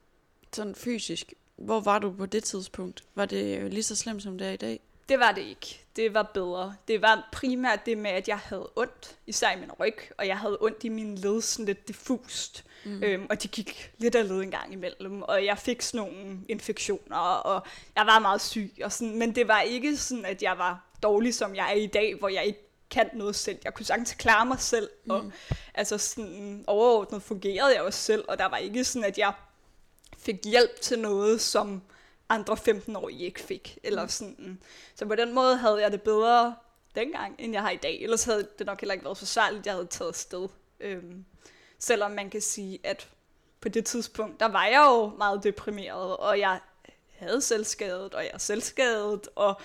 Sådan fysisk. Hvor var du på det tidspunkt? Var det lige så slemt, som det er i dag? Det var det ikke. Det var bedre. Det var primært det med, at jeg havde ondt, især i min ryg, og jeg havde ondt i mine led sådan lidt diffust. Mm. Øhm, og de gik lidt af led en gang imellem, og jeg fik sådan nogle infektioner, og jeg var meget syg. Og sådan, men det var ikke sådan, at jeg var dårlig, som jeg er i dag, hvor jeg ikke kan noget selv. Jeg kunne sagtens klare mig selv, mm. og altså sådan, overordnet fungerede jeg også selv, og der var ikke sådan, at jeg fik hjælp til noget, som andre 15-årige ikke fik. Eller sådan. Så på den måde havde jeg det bedre dengang, end jeg har i dag. Ellers havde det nok heller ikke været så særligt, jeg havde taget afsted. Øhm, selvom man kan sige, at på det tidspunkt, der var jeg jo meget deprimeret, og jeg havde selvskadet, og jeg er selvskadet, og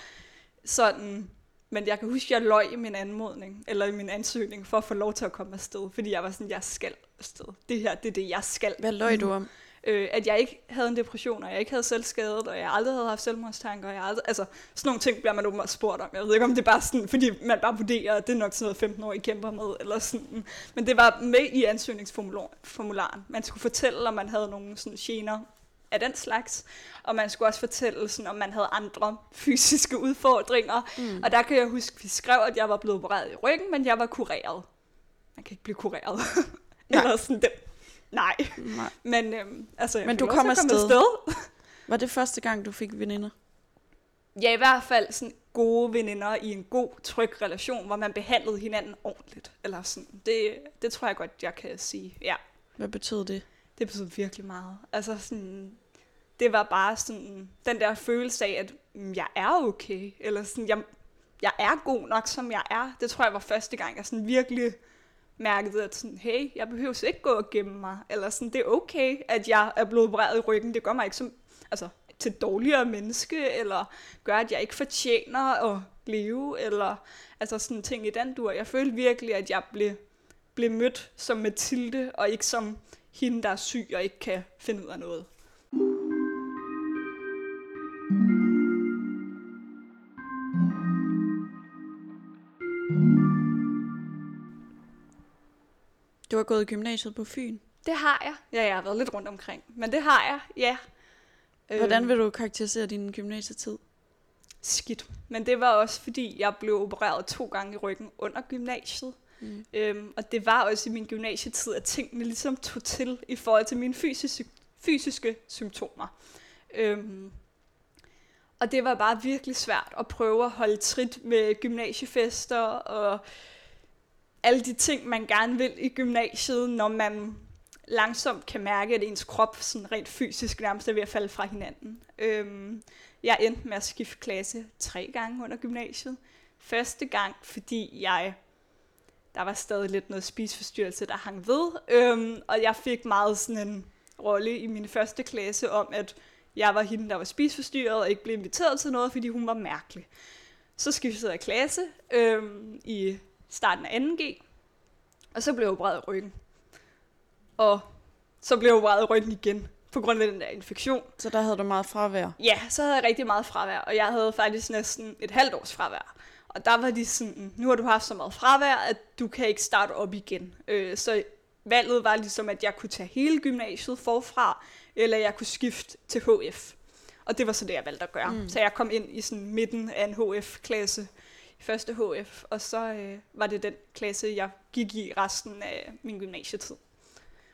sådan. Men jeg kan huske, at jeg løg i min anmodning, eller i min ansøgning, for at få lov til at komme afsted, fordi jeg var sådan, jeg skal afsted. Det her, det er det, jeg skal. Hvad løg du om? Øh, at jeg ikke havde en depression, og jeg ikke havde selvskadet, og jeg aldrig havde haft selvmordstanker, og jeg aldrig, altså sådan nogle ting bliver man åbenbart spurgt om. Jeg ved ikke, om det er bare sådan, fordi man bare vurderer, at det er nok sådan noget 15 år, I kæmper med, eller sådan. Men det var med i ansøgningsformularen. Man skulle fortælle, om man havde nogle sådan gener af den slags, og man skulle også fortælle, sådan, om man havde andre fysiske udfordringer. Mm. Og der kan jeg huske, at vi skrev, at jeg var blevet opereret i ryggen, men jeg var kureret. Man kan ikke blive kureret. (laughs) eller sådan det. Nej. Nej. Men, øhm, altså, jeg Men du kom afsted. afsted. Var det første gang, du fik veninder? Ja, i hvert fald sådan gode veninder i en god, tryg relation, hvor man behandlede hinanden ordentligt. Eller sådan. Det, det tror jeg godt, jeg kan sige. Ja, Hvad betød det? det betød virkelig meget. Altså sådan, det var bare sådan, den der følelse af, at mm, jeg er okay. Eller sådan, jeg, jeg er god nok, som jeg er. Det tror jeg var første gang, jeg sådan virkelig mærket, at sådan, hey, jeg behøver ikke gå og gemme mig. Eller sådan, det er okay, at jeg er blevet opereret i ryggen. Det gør mig ikke som, altså, til dårligere menneske, eller gør, at jeg ikke fortjener at leve, eller altså sådan ting i den dur. Jeg følte virkelig, at jeg blev, blev mødt som Mathilde, og ikke som hende, der er syg og ikke kan finde ud af noget. Du har gået i gymnasiet på Fyn. Det har jeg. Ja, jeg har været lidt rundt omkring, men det har jeg, ja. Hvordan Øhm, vil du karakterisere din gymnasietid? skidt. Men det var også, fordi jeg blev opereret to gange i ryggen under gymnasiet. Mm. Øhm, og det var også i min gymnasietid, at tingene ligesom tog til i forhold til mine fysiske, fysiske symptomer. Øhm, og det var bare virkelig svært at prøve at holde trit med gymnasiefester og alle de ting, man gerne vil i gymnasiet, når man langsomt kan mærke, at ens krop sådan rent fysisk nærmest er ved at falde fra hinanden. Øhm, jeg endte med at skifte klasse tre gange under gymnasiet. Første gang, fordi jeg der var stadig lidt noget spiseforstyrrelse, der hang ved. Øhm, og jeg fik meget sådan en rolle i min første klasse om, at jeg var hende, der var spiseforstyrret og ikke blev inviteret til noget, fordi hun var mærkelig. Så skiftede jeg klasse øhm, i starten af 2G, og så blev jeg opereret i ryggen. Og så blev jeg opereret i ryggen igen, på grund af den der infektion. Så der havde du meget fravær. Ja, så havde jeg rigtig meget fravær, og jeg havde faktisk næsten et halvt års fravær. Og der var de sådan, nu har du haft så meget fravær, at du kan ikke starte op igen. Øh, så valget var ligesom, at jeg kunne tage hele gymnasiet forfra, eller jeg kunne skifte til HF. Og det var så det, jeg valgte at gøre. Mm. Så jeg kom ind i sådan midten af en HF-klasse, første HF, og så øh, var det den klasse, jeg gik i resten af min gymnasietid.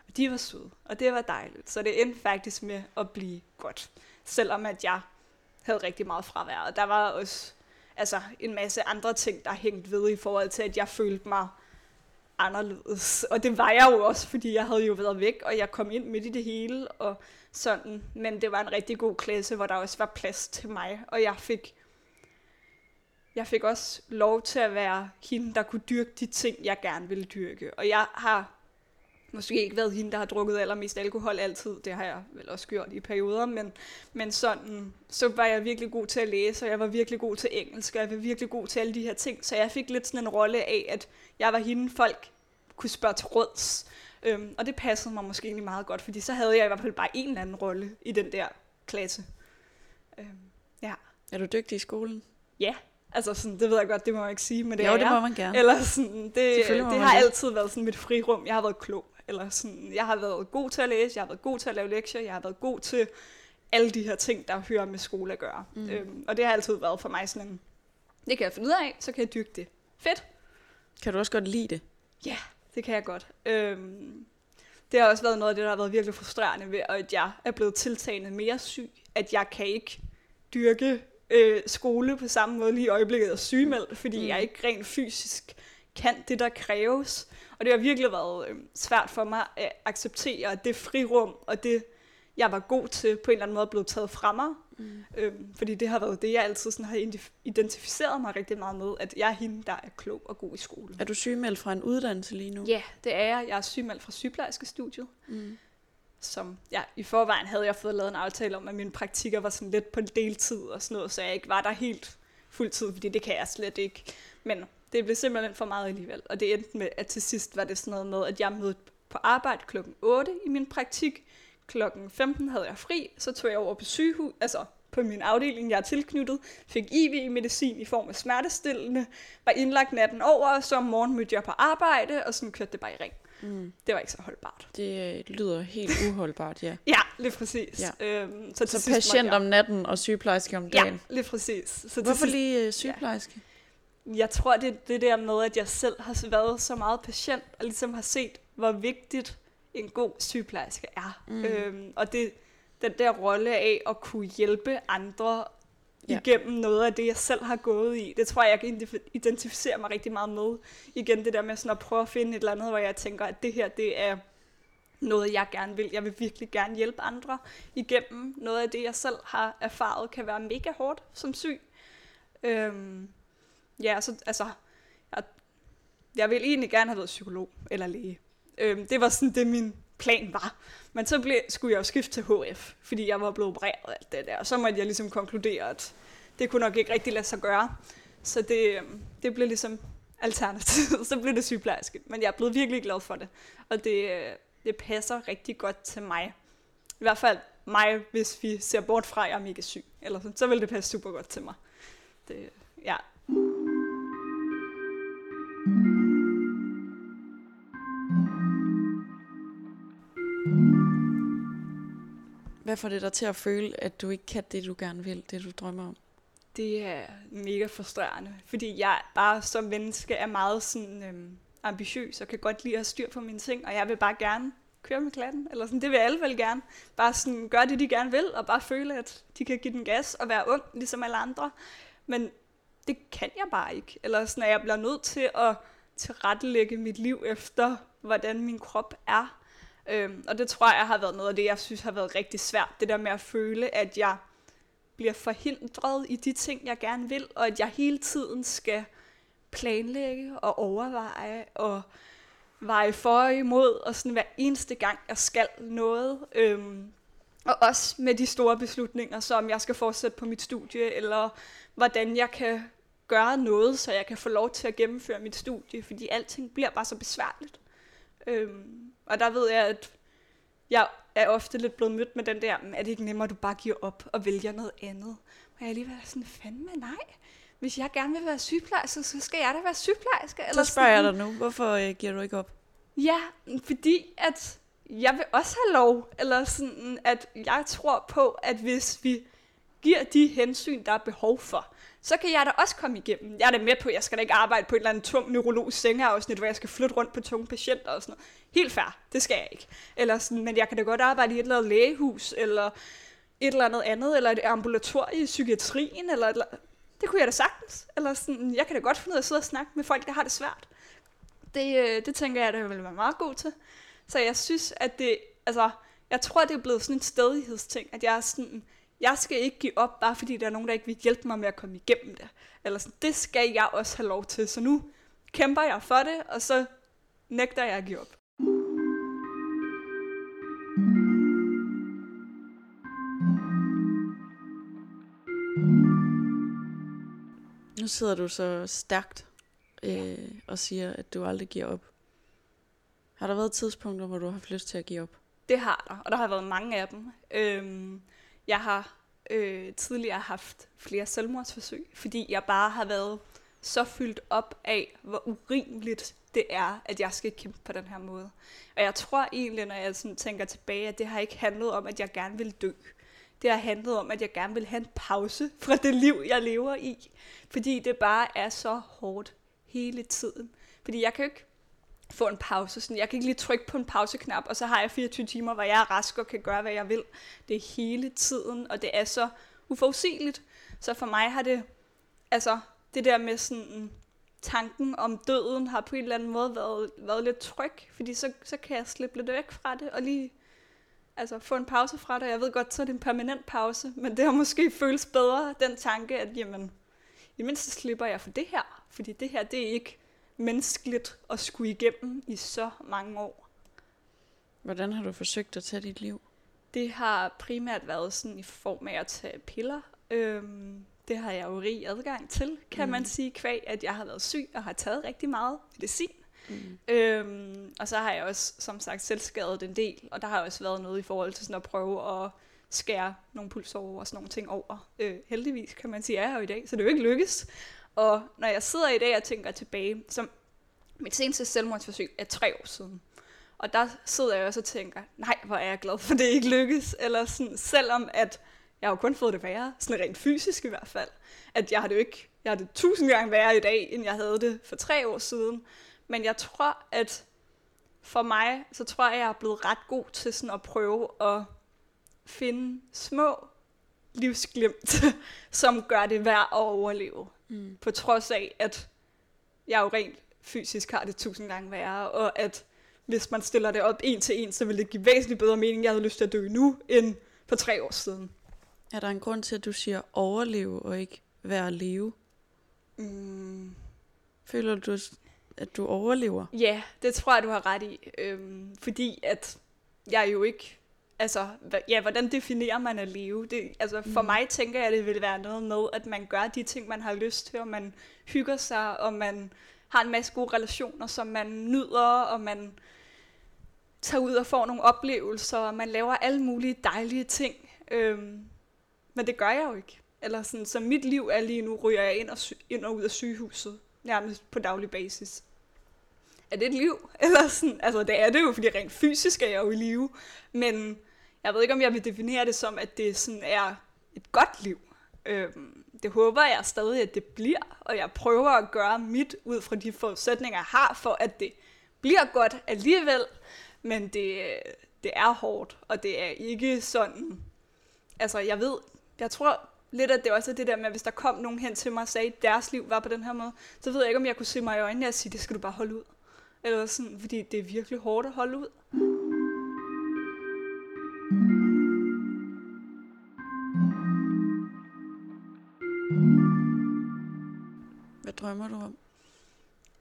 Og de var søde, og det var dejligt. Så det endte faktisk med at blive godt. Selvom at jeg havde rigtig meget fravær. Og der var også altså, en masse andre ting, der hængte ved i forhold til, at jeg følte mig anderledes. Og det var jeg jo også, fordi jeg havde jo været væk, og jeg kom ind midt i det hele, og sådan. Men det var en rigtig god klasse, hvor der også var plads til mig, og jeg fik jeg fik også lov til at være hende, der kunne dyrke de ting, jeg gerne ville dyrke. Og jeg har måske ikke været hende, der har drukket allermest alkohol altid. Det har jeg vel også gjort i perioder. Men, men sådan, så var jeg virkelig god til at læse, og jeg var virkelig god til engelsk, og jeg var virkelig god til alle de her ting. Så jeg fik lidt sådan en rolle af, at jeg var hende, folk kunne spørge til råds. Øhm, og det passede mig måske egentlig meget godt, fordi så havde jeg i hvert fald bare en eller anden rolle i den der klasse. Øhm, ja. Er du dygtig i skolen? Ja, Altså sådan, det ved jeg godt, det må jeg ikke sige, men det jo, er det må man gerne. Eller sådan, det, det har gerne. altid været sådan mit frirum. Jeg har været klog. Eller sådan, jeg har været god til at læse, jeg har været god til at lave lektier, jeg har været god til alle de her ting, der hører med skole at gøre. Mm. Øhm, og det har altid været for mig sådan det kan jeg finde ud af, så kan jeg dyrke det. Fedt. Kan du også godt lide det? Ja, det kan jeg godt. Øhm, det har også været noget af det, der har været virkelig frustrerende ved, at jeg er blevet tiltagende mere syg, at jeg kan ikke dyrke øh, skole på samme måde lige i øjeblikket er sygemeldt, fordi mm. jeg ikke rent fysisk kan det, der kræves. Og det har virkelig været øh, svært for mig at acceptere, at det frirum og det, jeg var god til, på en eller anden måde blevet taget fra mig. Mm. Øhm, fordi det har været det, jeg altid sådan har identificeret mig rigtig meget med, at jeg er hende, der er klog og god i skole. Er du sygemeldt fra en uddannelse lige nu? Ja, det er jeg. Jeg er sygemeldt fra sygeplejerskestudiet. Mm som ja, i forvejen havde jeg fået lavet en aftale om, at mine praktikker var sådan lidt på deltid og sådan noget, så jeg ikke var der helt fuldtid, fordi det kan jeg slet ikke. Men det blev simpelthen for meget alligevel, og det endte med, at til sidst var det sådan noget med, at jeg mødte på arbejde klokken 8 i min praktik, klokken 15 havde jeg fri, så tog jeg over på sygehus, altså på min afdeling, jeg er tilknyttet, fik IV-medicin i form af smertestillende, var indlagt natten over, og så om morgenen mødte jeg på arbejde, og sådan kørte det bare i ring. Mm. Det var ikke så holdbart. Det øh, lyder helt (laughs) uholdbart, ja. ja, lige præcis. Ja. Øhm, så så patient om natten og sygeplejerske om dagen. Ja, lige præcis. Så Hvorfor sidst, lige uh, sygeplejerske? Ja. Jeg tror, det er det der med, at jeg selv har været så meget patient, og ligesom har set, hvor vigtigt en god sygeplejerske er. Mm. Øhm, og det, den der rolle af at kunne hjælpe andre ja. igennem noget af det, jeg selv har gået i. Det tror jeg, jeg kan identificere mig rigtig meget med. Igen det der med sådan at prøve at finde et eller andet, hvor jeg tænker, at det her, det er noget, jeg gerne vil. Jeg vil virkelig gerne hjælpe andre igennem noget af det, jeg selv har erfaret, kan være mega hårdt som syg. Øhm, ja, så altså, jeg, jeg vil egentlig gerne have været psykolog eller læge. Øhm, det var sådan det, min plan var. Men så blev, skulle jeg jo skifte til HF, fordi jeg var blevet opereret og alt det der. Og så måtte jeg ligesom konkludere, at det kunne nok ikke rigtig lade sig gøre. Så det, øhm, det blev ligesom alternativet. (laughs) så blev det sygeplejerske. Men jeg er blevet virkelig glad for det. Og det, øh, det passer rigtig godt til mig. I hvert fald mig, hvis vi ser bort fra, at jeg er mega syg. Eller sådan, så vil det passe super godt til mig. Det, ja. Hvad får det dig til at føle, at du ikke kan det, du gerne vil, det du drømmer om? Det er mega frustrerende, fordi jeg bare som menneske er meget sådan øhm, ambitiøs og kan godt lide at have styr på mine ting, og jeg vil bare gerne køre med klatten, eller sådan, det vil alle vel gerne. Bare sådan gøre det, de gerne vil, og bare føle, at de kan give den gas og være ung, ligesom alle andre. Men det kan jeg bare ikke. Eller sådan, at jeg bliver nødt til at tilrettelægge mit liv efter, hvordan min krop er. Øhm, og det tror jeg har været noget af det, jeg synes har været rigtig svært. Det der med at føle, at jeg bliver forhindret i de ting, jeg gerne vil, og at jeg hele tiden skal planlægge og overveje og veje for og imod, og sådan hver eneste gang, jeg skal noget. Øhm, og også med de store beslutninger, som jeg skal fortsætte på mit studie, eller hvordan jeg kan gøre noget, så jeg kan få lov til at gennemføre mit studie, fordi alting bliver bare så besværligt. Øhm, og der ved jeg, at jeg er ofte lidt blevet mødt med den der, er det ikke nemmere, at du bare giver op og vælger noget andet? Og jeg lige været sådan, fandme nej. Hvis jeg gerne vil være sygeplejerske, så skal jeg da være sygeplejerske. Eller så spørger sådan. jeg dig nu, hvorfor øh, giver du ikke op? Ja, fordi at jeg vil også have lov, eller sådan, at jeg tror på, at hvis vi giver de hensyn, der er behov for, så kan jeg da også komme igennem. Jeg er da med på, at jeg skal da ikke arbejde på et eller andet tung neurologisk sengeafsnit, hvor jeg skal flytte rundt på tunge patienter og sådan noget. Helt fair, det skal jeg ikke. Eller sådan, men jeg kan da godt arbejde i et eller andet lægehus, eller et eller andet andet, eller et ambulatorie i psykiatrien, eller, eller det kunne jeg da sagtens. Eller sådan, jeg kan da godt finde ud af at sidde og snakke med folk, der har det svært. Det, øh, det tænker jeg, at jeg vil være meget god til. Så jeg synes, at det, altså, jeg tror, det er blevet sådan en stedighedsting, at jeg er sådan, jeg skal ikke give op, bare fordi der er nogen, der ikke vil hjælpe mig med at komme igennem det. Eller sådan, det skal jeg også have lov til. Så nu kæmper jeg for det, og så nægter jeg at give op. Nu sidder du så stærkt øh, og siger, at du aldrig giver op. Har der været tidspunkter, hvor du har haft lyst til at give op? Det har der, og der har været mange af dem. Øhm, jeg har øh, tidligere haft flere selvmordsforsøg, fordi jeg bare har været så fyldt op af, hvor urimeligt det er, at jeg skal kæmpe på den her måde. Og jeg tror egentlig, når jeg sådan tænker tilbage, at det har ikke handlet om, at jeg gerne vil dø. Det har handlet om, at jeg gerne vil have en pause fra det liv, jeg lever i. Fordi det bare er så hårdt hele tiden. Fordi jeg kan jo ikke få en pause. Sådan, jeg kan ikke lige trykke på en pauseknap, og så har jeg 24 timer, hvor jeg er rask og kan gøre, hvad jeg vil. Det er hele tiden, og det er så uforudsigeligt. Så for mig har det, altså det der med sådan tanken om døden, har på en eller anden måde været, været lidt tryg, fordi så, så kan jeg slippe lidt væk fra det, og lige altså, få en pause fra det. Jeg ved godt, så er det en permanent pause, men det har måske føles bedre, den tanke, at jamen, i mindste slipper jeg for det her, fordi det her, det er ikke menneskeligt at skulle igennem i så mange år. Hvordan har du forsøgt at tage dit liv? Det har primært været sådan i form af at tage piller. Øhm, det har jeg jo rig adgang til, kan mm. man sige, kvæg, at jeg har været syg og har taget rigtig meget medicin. Mm. Øhm, og så har jeg også, som sagt, selv skadet en del, og der har også været noget i forhold til sådan at prøve at skære nogle pulsårer og sådan nogle ting over. Øh, heldigvis kan man sige, at jeg er her i dag, så det er jo ikke lykkes. Og når jeg sidder i dag og tænker tilbage, som mit seneste selvmordsforsøg er tre år siden. Og der sidder jeg også og tænker, nej, hvor er jeg glad for, det ikke lykkes. Eller sådan, selvom at jeg har jo kun fået det værre, sådan rent fysisk i hvert fald. At jeg har det jo ikke, jeg har det tusind gange værre i dag, end jeg havde det for tre år siden. Men jeg tror, at for mig, så tror jeg, jeg er blevet ret god til sådan at prøve at finde små livsglimt, (laughs) som gør det værd at overleve. Mm. På trods af, at jeg jo rent fysisk har det tusind gange værre, og at hvis man stiller det op en til en, så vil det give væsentligt bedre mening, jeg havde lyst til at dø nu, end for tre år siden. Er der en grund til, at du siger overleve og ikke være at leve? Mm. Føler du, at du overlever? Ja, det tror jeg, du har ret i. Øhm, fordi at jeg jo ikke altså, ja, hvordan definerer man at leve? Det, altså, for mm. mig tænker jeg, at det vil være noget med, at man gør de ting, man har lyst til, og man hygger sig, og man har en masse gode relationer, som man nyder, og man tager ud og får nogle oplevelser, og man laver alle mulige dejlige ting. Øhm, men det gør jeg jo ikke. Eller sådan, så mit liv er lige nu, ryger jeg ind og, ind og ud af sygehuset, nærmest på daglig basis. Er det et liv? (laughs) Eller sådan, altså det er det jo, fordi rent fysisk er jeg jo i live. Men jeg ved ikke, om jeg vil definere det som, at det sådan er et godt liv. Øhm, det håber jeg stadig, at det bliver, og jeg prøver at gøre mit ud fra de forudsætninger, jeg har for, at det bliver godt alligevel, men det, det er hårdt, og det er ikke sådan, altså jeg ved, jeg tror lidt, at det også er det der med, at hvis der kom nogen hen til mig og sagde, at deres liv var på den her måde, så ved jeg ikke, om jeg kunne se mig i øjnene og sige, det skal du bare holde ud. Eller sådan, fordi det er virkelig hårdt at holde ud. drømmer du om?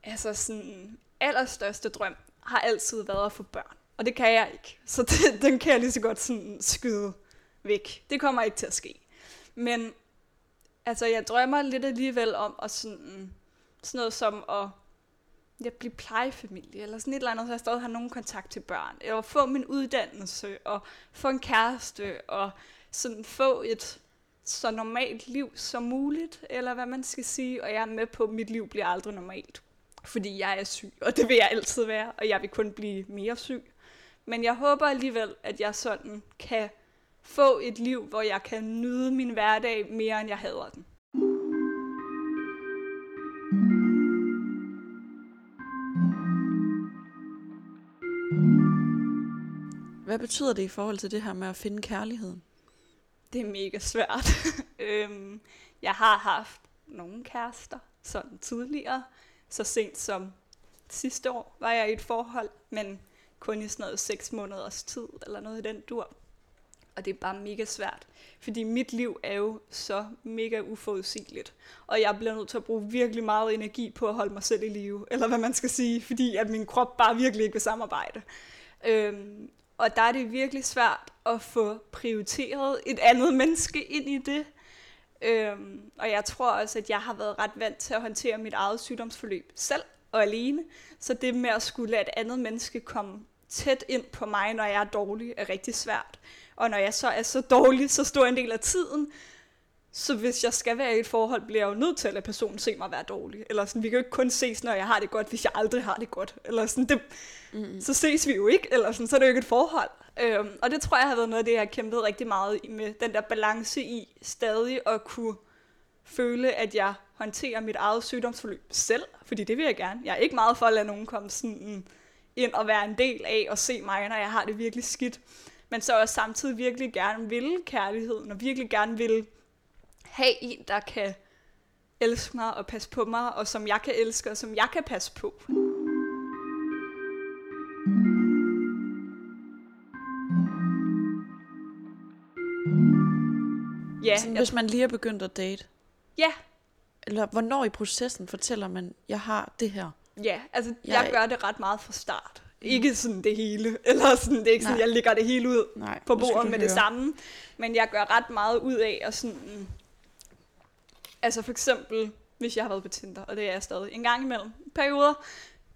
Altså sådan, allerstørste drøm har altid været at få børn. Og det kan jeg ikke. Så (laughs) det, den kan jeg lige så godt sådan skyde væk. Det kommer ikke til at ske. Men altså, jeg drømmer lidt alligevel om at sådan, sådan noget som at jeg blive plejefamilie, eller sådan et eller andet, så jeg stadig har nogen kontakt til børn, eller få min uddannelse, og få en kæreste, og sådan få et så normalt liv som muligt, eller hvad man skal sige, og jeg er med på, at mit liv bliver aldrig normalt. fordi jeg er syg, og det vil jeg altid være, og jeg vil kun blive mere syg. Men jeg håber alligevel, at jeg sådan kan få et liv, hvor jeg kan nyde min hverdag mere, end jeg hader den. Hvad betyder det i forhold til det her med at finde kærligheden? Det er mega svært. (laughs) øhm, jeg har haft nogle kærester sådan tidligere. Så sent som sidste år var jeg i et forhold, men kun i sådan noget 6 måneders tid, eller noget i den dur. Og det er bare mega svært, fordi mit liv er jo så mega uforudsigeligt. Og jeg bliver nødt til at bruge virkelig meget energi på at holde mig selv i live, eller hvad man skal sige, fordi at min krop bare virkelig ikke vil samarbejde. Øhm, og der er det virkelig svært at få prioriteret et andet menneske ind i det. Øhm, og jeg tror også, at jeg har været ret vant til at håndtere mit eget sygdomsforløb selv og alene. Så det med at skulle lade et andet menneske komme tæt ind på mig, når jeg er dårlig, er rigtig svært. Og når jeg så er så dårlig, så stor en del af tiden, så hvis jeg skal være i et forhold, bliver jeg jo nødt til at lade personen se mig være dårlig. Eller sådan, vi kan jo ikke kun ses, når jeg har det godt, hvis jeg aldrig har det godt. Eller sådan, det, mm. så ses vi jo ikke, eller sådan, så er det jo ikke et forhold. Øhm, og det tror jeg har været noget af det, jeg har kæmpet rigtig meget i, med den der balance i stadig at kunne føle, at jeg håndterer mit eget sygdomsforløb selv, fordi det vil jeg gerne. Jeg er ikke meget for at lade nogen komme sådan ind og være en del af og se mig, når jeg har det virkelig skidt. Men så også samtidig virkelig gerne vil kærligheden, og virkelig gerne vil have en, der kan elske mig og passe på mig, og som jeg kan elske, og som jeg kan passe på. Ja, Sådan, hvis man lige er begyndt at date. Ja. Eller hvornår i processen fortæller man, jeg har det her? Ja, altså jeg, jeg gør det ret meget fra start. Ikke sådan det hele, (laughs) eller sådan, det er ikke Nej. sådan, jeg lægger det hele ud Nej, på bordet med høre. det samme. Men jeg gør ret meget ud af at sådan... Altså for eksempel, hvis jeg har været på Tinder, og det er jeg stadig en gang imellem perioder,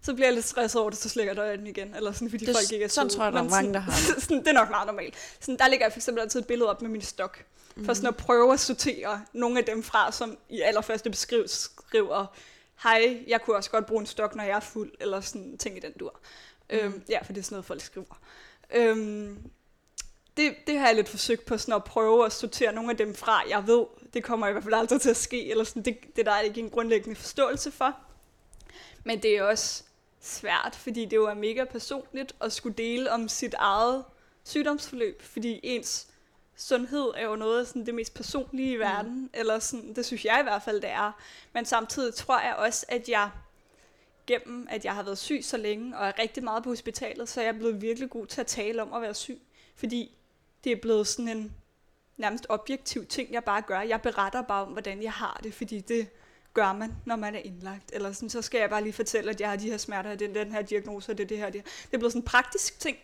så bliver jeg lidt stresset over det, så slækker jeg den igen, eller sådan, fordi det, folk ikke er Sådan tror jeg, der er mange, der har det. (laughs) sådan, det er nok meget normalt. Sådan, der ligger jeg for eksempel altid et billede op med min stok, mm. for sådan at prøve at sortere nogle af dem fra, som i allerførste beskrivelse skriver, hej, jeg kunne også godt bruge en stok, når jeg er fuld, eller sådan ting i den dur. Mm. Øhm, ja, for det er sådan noget, folk skriver. Øhm, det, det har jeg lidt forsøgt på sådan at prøve at sortere nogle af dem fra, jeg ved, det kommer i hvert fald aldrig til at ske, eller sådan, det, det der er ikke en grundlæggende forståelse for. Men det er også svært, fordi det jo er mega personligt at skulle dele om sit eget sygdomsforløb, fordi ens sundhed er jo noget af sådan det mest personlige i mm. verden, mm. eller sådan, det synes jeg i hvert fald, det er. Men samtidig tror jeg også, at jeg gennem, at jeg har været syg så længe, og er rigtig meget på hospitalet, så er jeg blevet virkelig god til at tale om at være syg. Fordi det er blevet sådan en nærmest objektiv ting, jeg bare gør. Jeg beretter bare om, hvordan jeg har det, fordi det gør man, når man er indlagt. Eller sådan, så skal jeg bare lige fortælle, at jeg har de her smerter, det er den her diagnose, det er det her. Det, det er blevet sådan en praktisk ting.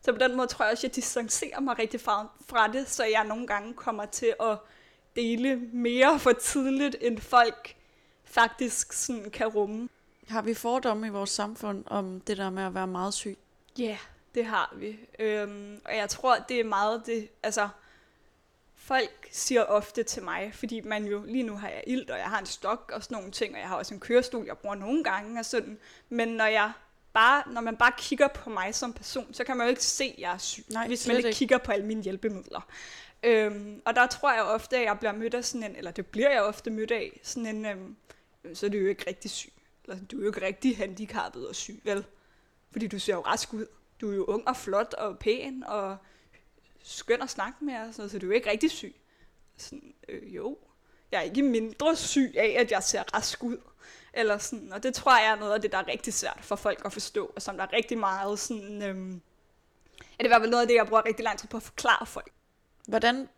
Så på den måde tror jeg også, at jeg distancerer mig rigtig fra, fra det, så jeg nogle gange kommer til at dele mere for tidligt, end folk faktisk sådan kan rumme. Har vi fordomme i vores samfund om det der med at være meget syg? Ja, yeah, det har vi. Øhm, og jeg tror, det er meget det, altså, folk siger ofte til mig, fordi man jo, lige nu har jeg ild, og jeg har en stok og sådan nogle ting, og jeg har også en kørestol, jeg bruger nogle gange og sådan, men når jeg bare, når man bare kigger på mig som person, så kan man jo ikke se, at jeg er syg, Nej, hvis man ikke, ikke kigger på alle mine hjælpemidler. Øhm, og der tror jeg ofte, at jeg bliver mødt af sådan en, eller det bliver jeg ofte mødt af, sådan en, øhm, så er du jo ikke rigtig syg. Eller du er jo ikke rigtig handicappet og syg, vel? Fordi du ser jo rask ud. Du er jo ung og flot og pæn og skøn at snakke med, og sådan så du er jo ikke rigtig syg. Sådan, øh, jo, jeg er ikke mindre syg af, at jeg ser rask ud. Eller sådan, og det tror jeg er noget af det, der er rigtig svært for folk at forstå, og som der er rigtig meget sådan... Øhm, ja, det er i hvert fald noget af det, jeg bruger rigtig lang tid på at forklare folk. Hvordan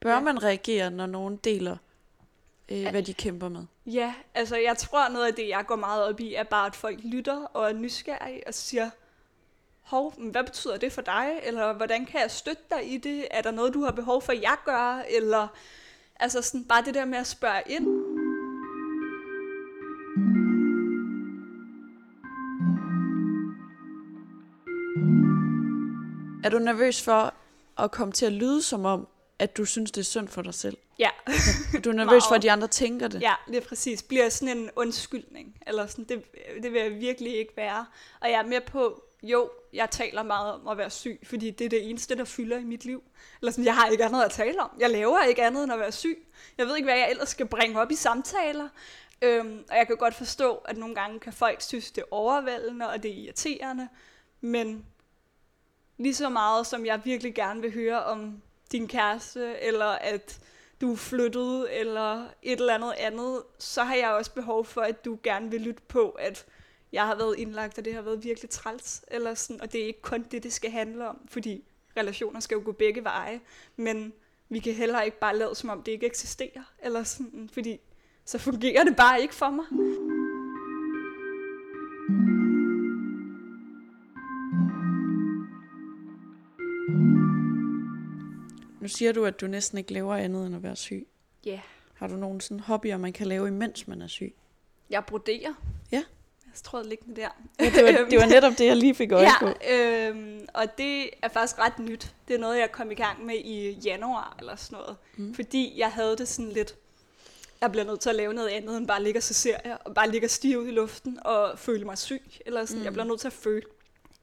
bør ja. man reagere, når nogen deler, øh, hvad de kæmper med? Ja, altså jeg tror noget af det, jeg går meget op i, er bare, at folk lytter og er nysgerrige og siger, hov, hvad betyder det for dig? Eller hvordan kan jeg støtte dig i det? Er der noget, du har behov for, jeg gør? Eller altså sådan, bare det der med at spørge ind. Er du nervøs for at komme til at lyde som om, at du synes, det er synd for dig selv? Ja. du er nervøs for, at de andre tænker det? Ja, det er præcis. Bliver sådan en undskyldning. Eller sådan, det, det vil jeg virkelig ikke være. Og jeg er med på, jo, jeg taler meget om at være syg, fordi det er det eneste, der fylder i mit liv. Eller sådan, jeg har ikke andet at tale om. Jeg laver ikke andet end at være syg. Jeg ved ikke, hvad jeg ellers skal bringe op i samtaler. Øhm, og jeg kan godt forstå, at nogle gange kan folk synes, det er overvældende, og det er irriterende. Men lige så meget, som jeg virkelig gerne vil høre om din kæreste, eller at du er flyttet, eller et eller andet andet, så har jeg også behov for, at du gerne vil lytte på, at jeg har været indlagt, og det har været virkelig træls, eller sådan, og det er ikke kun det, det skal handle om, fordi relationer skal jo gå begge veje, men vi kan heller ikke bare lade, som om det ikke eksisterer, eller sådan, fordi så fungerer det bare ikke for mig. Nu siger du, at du næsten ikke laver andet end at være syg. Ja. Yeah. Har du nogle sådan hobbyer, man kan lave, imens man er syg? Jeg broderer. Tror, liggende der. Ja, det, var, (laughs) det var netop det, jeg lige fik øje ja, på. Øhm, og det er faktisk ret nyt. Det er noget, jeg kom i gang med i januar eller sådan noget. Mm. Fordi jeg havde det sådan lidt, jeg bliver nødt til at lave noget andet end bare ligge og se serier, og bare ligge stiv i luften og føle mig syg. Eller sådan. Mm. Jeg bliver nødt til at føle,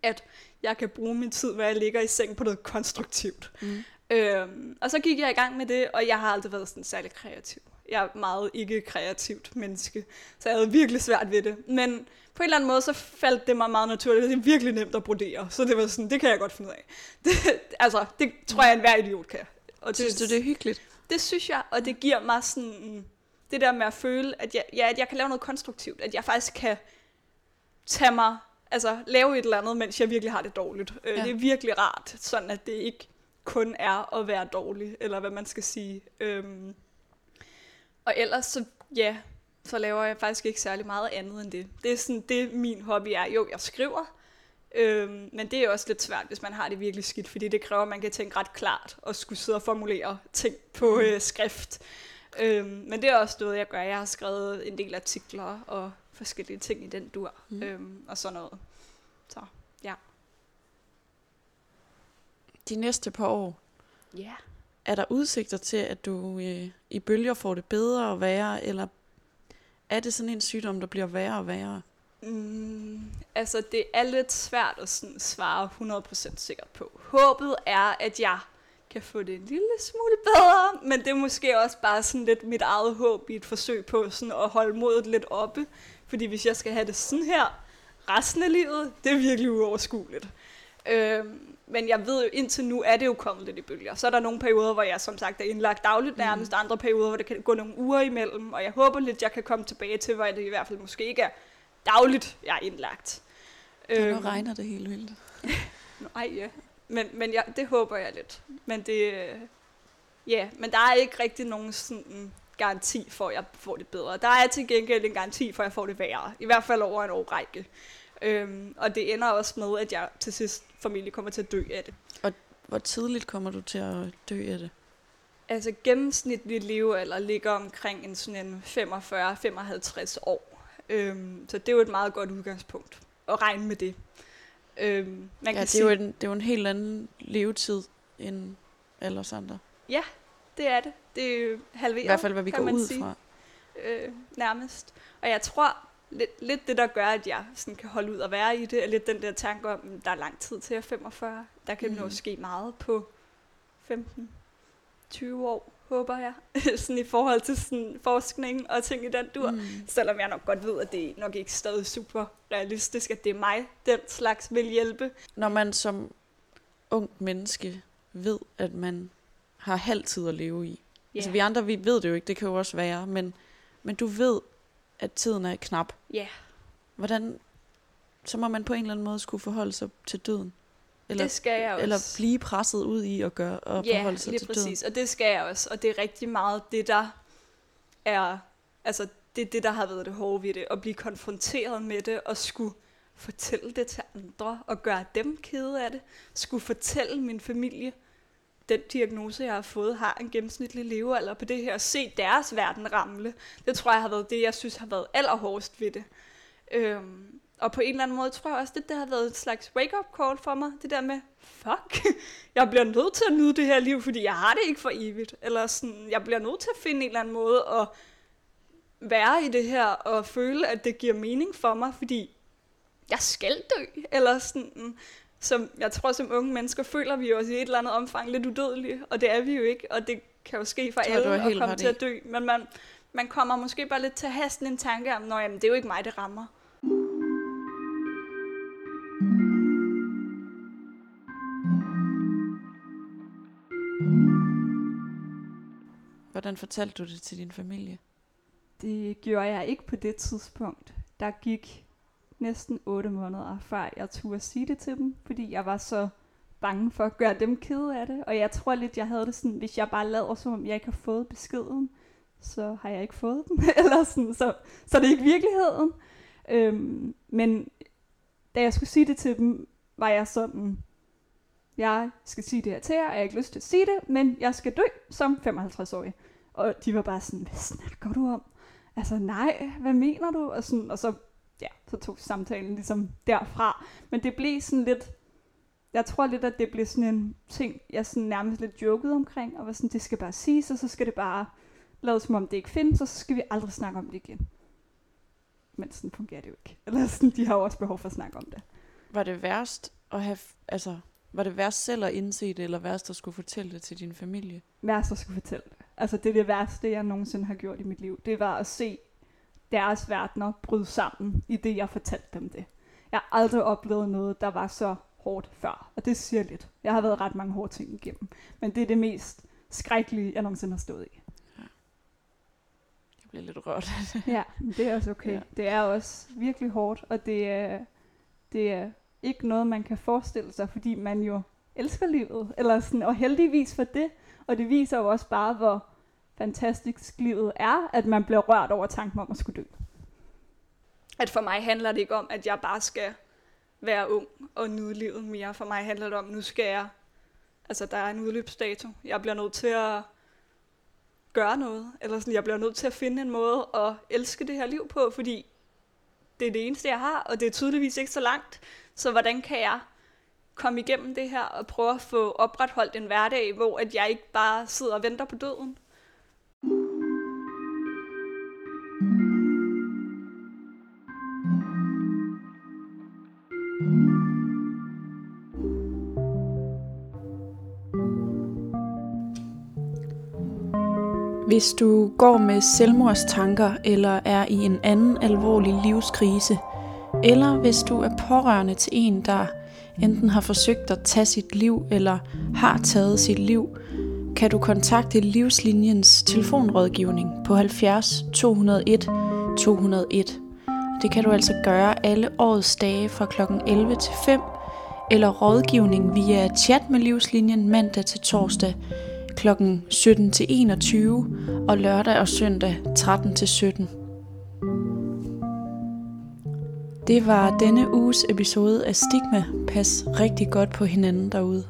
at jeg kan bruge min tid, hvor jeg ligger i seng på noget konstruktivt. Mm. Øhm, og så gik jeg i gang med det, og jeg har aldrig været sådan særlig kreativ. Jeg er meget ikke kreativt menneske, så jeg havde virkelig svært ved det. Men på en eller anden måde, så faldt det mig meget naturligt. Det er virkelig nemt at brodere, så det var sådan, det kan jeg godt finde ud af. (laughs) Det, altså, det tror jeg, enhver idiot kan. Og synes det, du, det er hyggeligt? Det synes jeg, og det giver mig sådan, det der med at føle, at jeg, ja, at jeg kan lave noget konstruktivt, at jeg faktisk kan tage mig, altså lave et eller andet, mens jeg virkelig har det dårligt. Øh, ja. Det er virkelig rart, sådan at det ikke kun er at være dårlig, eller hvad man skal sige. Øhm, og ellers så, ja, så laver jeg faktisk ikke særlig meget andet end det. Det er sådan, det min hobby er. Jo, jeg skriver, øhm, men det er også lidt svært, hvis man har det virkelig skidt, fordi det kræver, at man kan tænke ret klart, og skulle sidde og formulere ting på mm. øh, skrift. Øhm, men det er også noget, jeg gør. Jeg har skrevet en del artikler og forskellige ting i den dur, mm. øhm, og sådan noget. Så, ja. De næste par år, ja. Yeah er der udsigter til, at du øh, i bølger får det bedre og værre, eller er det sådan en sygdom, der bliver værre og værre? Mm, altså, det er lidt svært at sådan svare 100% sikkert på. Håbet er, at jeg kan få det en lille smule bedre, men det er måske også bare sådan lidt mit eget håb i et forsøg på sådan at holde modet lidt oppe. Fordi hvis jeg skal have det sådan her resten af livet, det er virkelig uoverskueligt. Øhm, men jeg ved jo, indtil nu er det jo kommet lidt i bølger. Så er der nogle perioder, hvor jeg som sagt er indlagt dagligt nærmest, mm. andre perioder, hvor det kan gå nogle uger imellem, og jeg håber lidt, jeg kan komme tilbage til, hvor det i hvert fald måske ikke er dagligt, jeg er indlagt. Ja, nu øhm, regner det helt vildt. (laughs) Nej, ja. Men, men ja, det håber jeg lidt. Men det, ja, men der er ikke rigtig nogen sådan garanti for, at jeg får det bedre. Der er til gengæld en garanti for, at jeg får det værre. I hvert fald over en årrække. Øhm, og det ender også med, at jeg til sidst formentlig kommer til at dø af det. Og hvor tidligt kommer du til at dø af det? Altså gennemsnitlig levealder ligger omkring en sådan en 45-55 år. Øhm, så det er jo et meget godt udgangspunkt at regne med det. Øhm, man ja, kan det, sige, er jo en, det er jo en helt anden levetid end alle os andre. Ja, det er det. Det er halveret, I hvert fald, hvad vi går ud sige. fra. Øh, nærmest. Og jeg tror, lidt, lidt det, der gør, at jeg sådan kan holde ud og være i det, er lidt den der tanke om, at der er lang tid til at 45. Der kan mm. nå ske meget på 15 20 år, håber jeg, (laughs) sådan i forhold til sådan forskning og ting i den dur. Mm. Selvom jeg nok godt ved, at det nok ikke stadig super realistisk, at det er mig, den slags vil hjælpe. Når man som ung menneske ved, at man har halv tid at leve i. Yeah. Altså vi andre, vi ved det jo ikke, det kan jo også være, men, men du ved, at tiden er knap. Ja. Yeah. Hvordan, så må man på en eller anden måde skulle forholde sig til døden. Eller, det skal jeg også. Eller blive presset ud i at gøre og ja, forholde sig til præcis. døden. og det skal jeg også. Og det er rigtig meget det, der er, altså det er det, der har været det hårde ved det. At blive konfronteret med det og skulle fortælle det til andre og gøre dem kede af det. Skulle fortælle min familie, den diagnose, jeg har fået, har en gennemsnitlig levealder på det her. Se deres verden ramle. Det tror jeg har været det, jeg synes har været allerhårdest ved det. Øhm, og på en eller anden måde tror jeg også, det der har været et slags wake-up call for mig. Det der med, fuck, (laughs) jeg bliver nødt til at nyde det her liv, fordi jeg har det ikke for evigt. Eller sådan, jeg bliver nødt til at finde en eller anden måde at være i det her, og føle, at det giver mening for mig, fordi jeg skal dø. Eller sådan, som jeg tror, som unge mennesker føler vi jo også i et eller andet omfang lidt udødelige, og det er vi jo ikke, og det kan jo ske for alle at komme til at dø, men man, man kommer måske bare lidt til hasten en tanke om, at det er jo ikke mig, det rammer. Hvordan fortalte du det til din familie? Det gjorde jeg ikke på det tidspunkt. Der gik næsten 8 måneder, før jeg turde sige det til dem, fordi jeg var så bange for at gøre dem kede af det. Og jeg tror lidt, jeg havde det sådan, hvis jeg bare lader som om jeg ikke har fået beskeden, så har jeg ikke fået den. (laughs) Eller sådan, så, så det er ikke virkeligheden. Øhm, men da jeg skulle sige det til dem, var jeg sådan, jeg skal sige det her til jer, og jeg har ikke lyst til at sige det, men jeg skal dø som 55-årig. Og de var bare sådan, hvad snakker du om? Altså nej, hvad mener du? Og, sådan, og så, ja, så tog samtalen ligesom derfra. Men det blev sådan lidt, jeg tror lidt, at det blev sådan en ting, jeg sådan nærmest lidt jokede omkring, og var sådan, det skal bare siges, og så skal det bare lade som om det ikke findes, og så skal vi aldrig snakke om det igen. Men sådan fungerer det jo ikke. Eller sådan, de har jo også behov for at snakke om det. Var det værst at have, altså, var det værst selv at indse det, eller værst at skulle fortælle det til din familie? Værst at skulle fortælle det. Altså det er det værste, jeg nogensinde har gjort i mit liv. Det var at se deres verdener bryde sammen, i det jeg fortalte dem det. Jeg har aldrig oplevet noget, der var så hårdt før, og det siger lidt. Jeg har været ret mange hårde ting igennem, men det er det mest skrækkelige, jeg nogensinde har stået i. Ja. Jeg bliver lidt rørt Ja, men det er også okay. Ja. Det er også virkelig hårdt, og det er, det er ikke noget, man kan forestille sig, fordi man jo elsker livet, eller sådan, og heldigvis for det. Og det viser jo også bare, hvor fantastisk livet er, at man bliver rørt over tanken om at skulle dø. At for mig handler det ikke om, at jeg bare skal være ung og nyde livet mere. For mig handler det om, at nu skal jeg, altså der er en udløbsdato. Jeg bliver nødt til at gøre noget, eller sådan, jeg bliver nødt til at finde en måde at elske det her liv på, fordi det er det eneste, jeg har, og det er tydeligvis ikke så langt. Så hvordan kan jeg komme igennem det her og prøve at få opretholdt en hverdag, hvor at jeg ikke bare sidder og venter på døden? Hvis du går med selvmordstanker eller er i en anden alvorlig livskrise, eller hvis du er pårørende til en, der enten har forsøgt at tage sit liv eller har taget sit liv, kan du kontakte Livslinjens telefonrådgivning på 70 201 201. Det kan du altså gøre alle årets dage fra kl. 11 til 5, eller rådgivning via chat med Livslinjen mandag til torsdag kl. 17 til 21 og lørdag og søndag 13 til 17. Det var denne uges episode af Stigma. Pas rigtig godt på hinanden derude.